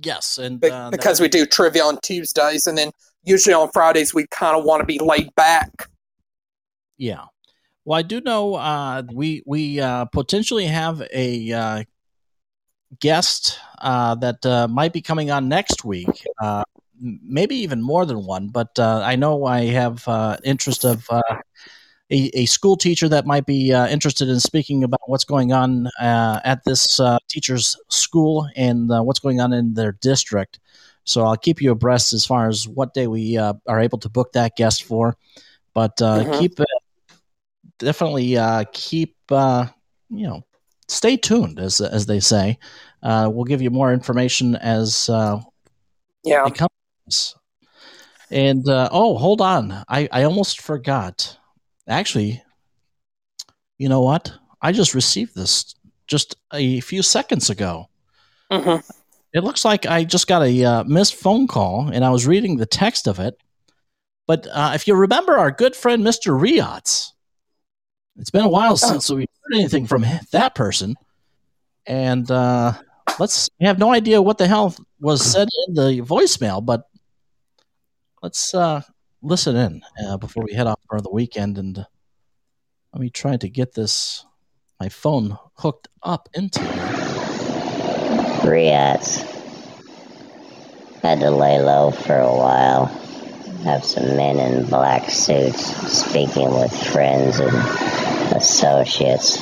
Yes, and Be- uh, because we do trivia on Tuesdays, and then usually on Fridays we kind of want to be laid back. Yeah. Well, I do know uh, we we uh, potentially have a uh, guest uh, that uh, might be coming on next week. Uh, maybe even more than one, but uh, I know I have uh, interest of uh, a, a school teacher that might be uh, interested in speaking about what's going on uh, at this uh, teacher's school and uh, what's going on in their district. So I'll keep you abreast as far as what day we uh, are able to book that guest for. But uh, Mhm. keep it definitely uh, keep uh, you know stay tuned as as they say. Uh, we'll give you more information as uh, Yeah, it comes. And uh, oh, hold on, I I almost forgot. Actually, you know what? I just received this just a few seconds ago. hmm It looks like I just got a uh, missed phone call, and I was reading the text of it. But uh, if you remember our good friend Mr. Riotz, it's been a while since we heard anything from that person, and uh, let's. I have no idea what the hell was said in the voicemail, but let's uh, listen in uh, before we head off for the weekend. And uh, let me try to get this my phone hooked up into. Riats. Had to lay low for a while. Have some men in black suits speaking with friends and associates.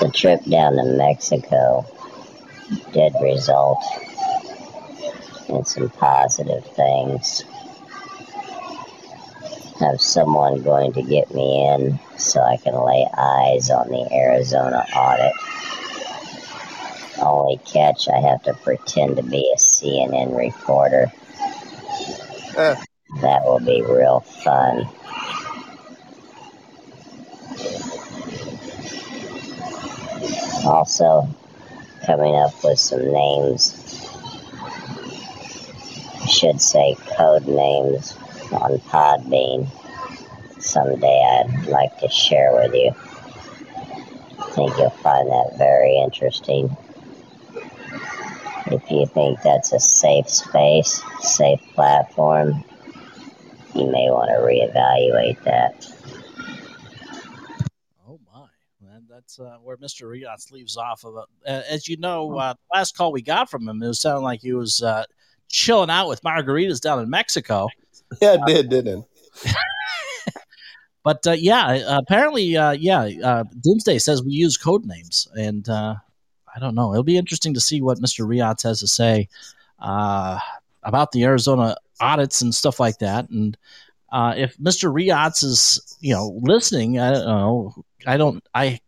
The trip down to Mexico did result in some positive things. Have someone going to get me in so I can lay eyes on the Arizona audit. Only catch, I have to pretend to be a CNN reporter. Eh. That will be real fun. Also, coming up with some names. Should say code names on Podbean. Someday I'd like to share with you. I think you'll find that very interesting. If you think that's a safe space, safe platform, you may want to reevaluate that. Oh my, Man, that's uh, where Mr. Rios leaves off of. Uh, as you know, uh, the last call we got from him, it was sounding like he was uh, chilling out with margaritas down in Mexico. [laughs] Yeah, it did, didn't? [laughs] But uh, yeah, apparently, uh, yeah, uh, Doomsday says we use code names, and uh, I don't know. It'll be interesting to see what Mr. Riot has to say uh, about the Arizona audits and stuff like that. And uh, if Mr. Riot is, you know, listening, I don't know. I don't. I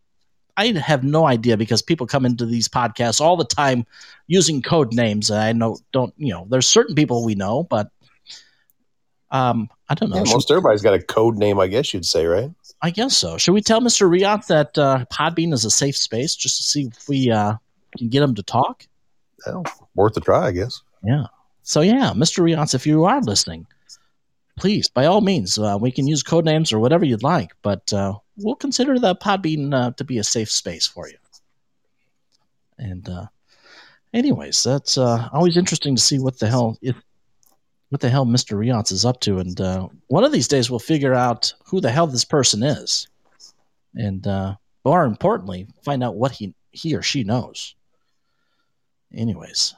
I have no idea because people come into these podcasts all the time using code names. I know don't you know? There's certain people we know, but um, I don't know. Yeah, most everybody's got a code name, I guess you'd say, right? I guess so. Should we tell Mr. Riot that uh, Podbean is a safe space just to see if we uh, can get him to talk? Well, worth a try, I guess. Yeah. So, yeah, Mr. Riot, if you are listening, please, by all means, uh, we can use code names or whatever you'd like, but uh, we'll consider the Podbean uh, to be a safe space for you. And, uh, anyways, that's uh, always interesting to see what the hell if what the hell Mr. Riotz is up to, and uh, one of these days we'll figure out who the hell this person is, and uh, more importantly, find out what he he or she knows. Anyways,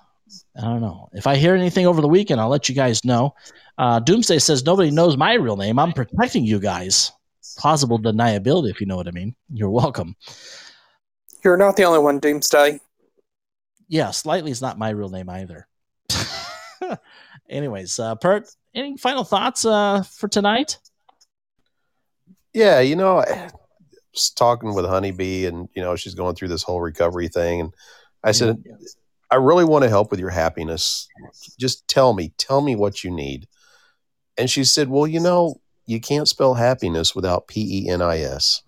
I don't know. If I hear anything over the weekend, I'll let you guys know. Uh, Doomsday says nobody knows my real name. I'm protecting you guys. Plausible deniability, if you know what I mean. You're welcome. You're not the only one, Doomsday. Yeah, slightly is not my real name either. Anyways, uh, Pert, any final thoughts uh, for tonight? Yeah, you know, I was talking with Honeybee, and you know, she's going through this whole recovery thing, and I said, I really want to help with your happiness. Just tell me, tell me what you need. And she said, Well, you know, you can't spell happiness without P E N I S.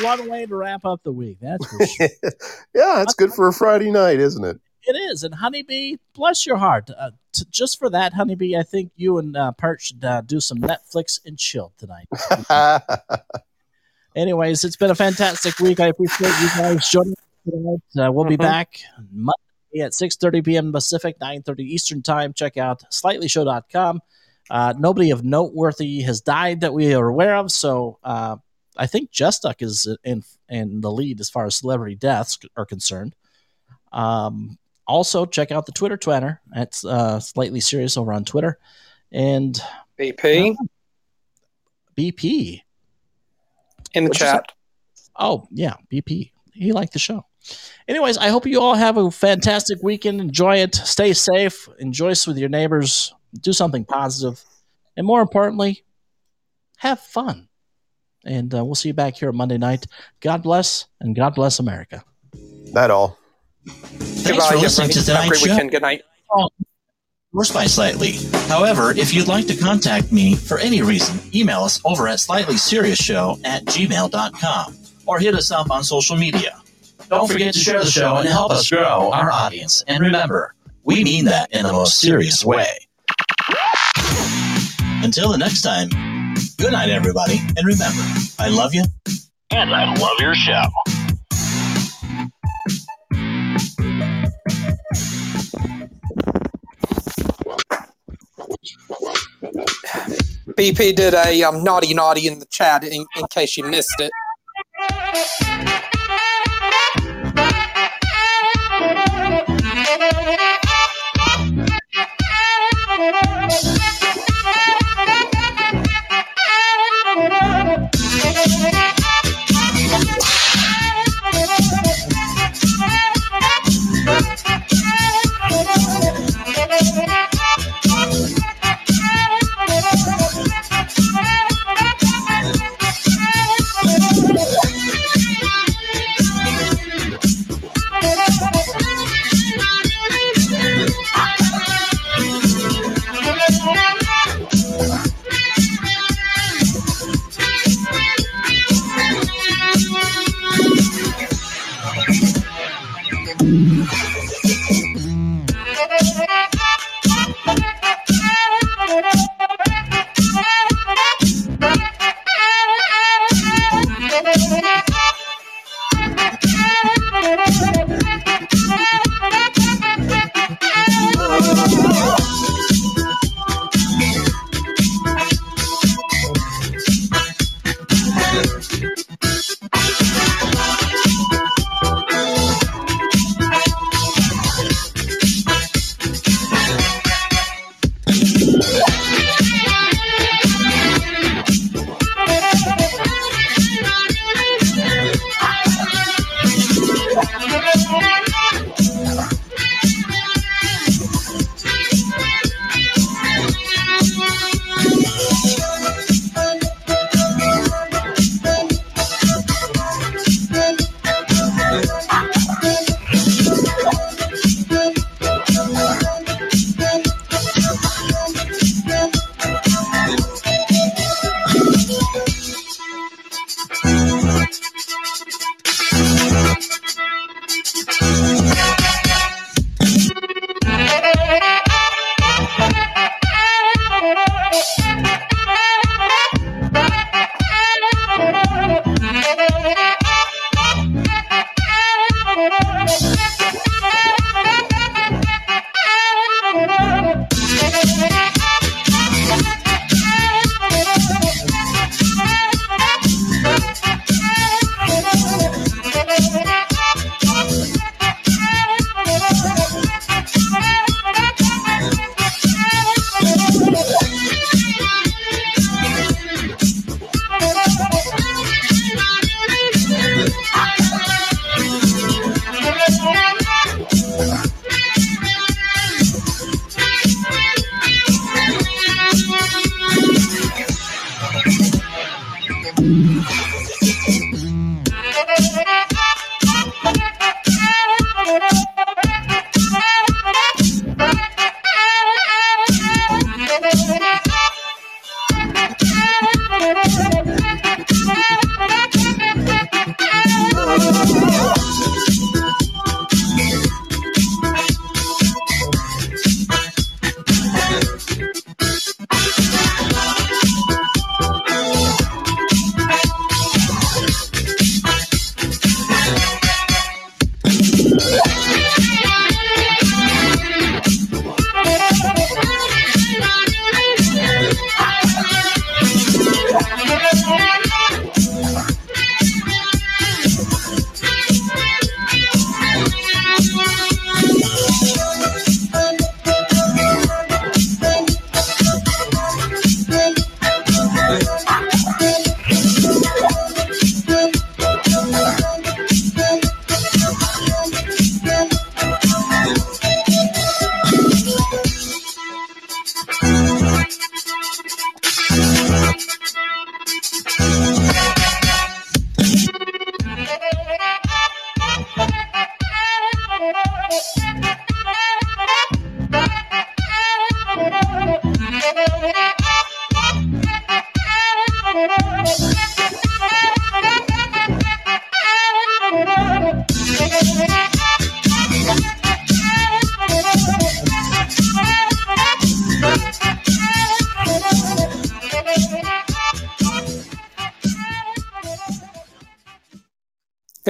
One way to wrap up the week. That's for sure. [laughs] yeah, it's good for a Friday night, isn't it? it is. And Honeybee, bless your heart. Uh, t- just for that, Honeybee, I think you and uh, Pert should uh, do some Netflix and chill tonight. [laughs] Anyways, it's been a fantastic week. I appreciate you guys joining us tonight. Uh, we'll be Mhm. back Monday at 6.30 p.m. Pacific, 9.30 Eastern Time. Check out slightly.show.com. Uh, nobody of noteworthy has died that we are aware of, so uh, I think Justuck is in, in the lead as far as celebrity deaths are concerned. Um, also, check out the Twitter Twitter. It's uh, slightly serious over on Twitter. And BP BP. in the What'd chat. Oh, yeah, BP. He liked the show. Anyways, I hope you all have a fantastic weekend. Enjoy it. Stay safe. Enjoy this with your neighbors. Do something positive. And more importantly, have fun. And uh, we'll see you back here Monday night. God bless, and God bless America. That all. Thanks for listening to tonight's show. weekend. Good night. Or by Slightly. However, if you'd like to contact me for any reason, email us over at slightlyserioushow at gmail.com or hit us up on social media. Don't forget to share the show and help us grow our audience. And remember, we mean that in the most serious way. Until the next time, good night, everybody. And remember, I love you. And I love your show. BP did a um, naughty naughty in the chat in, in case you missed it.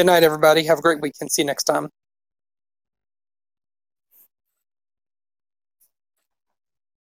Good night, everybody. Have a great weekend. See you next time.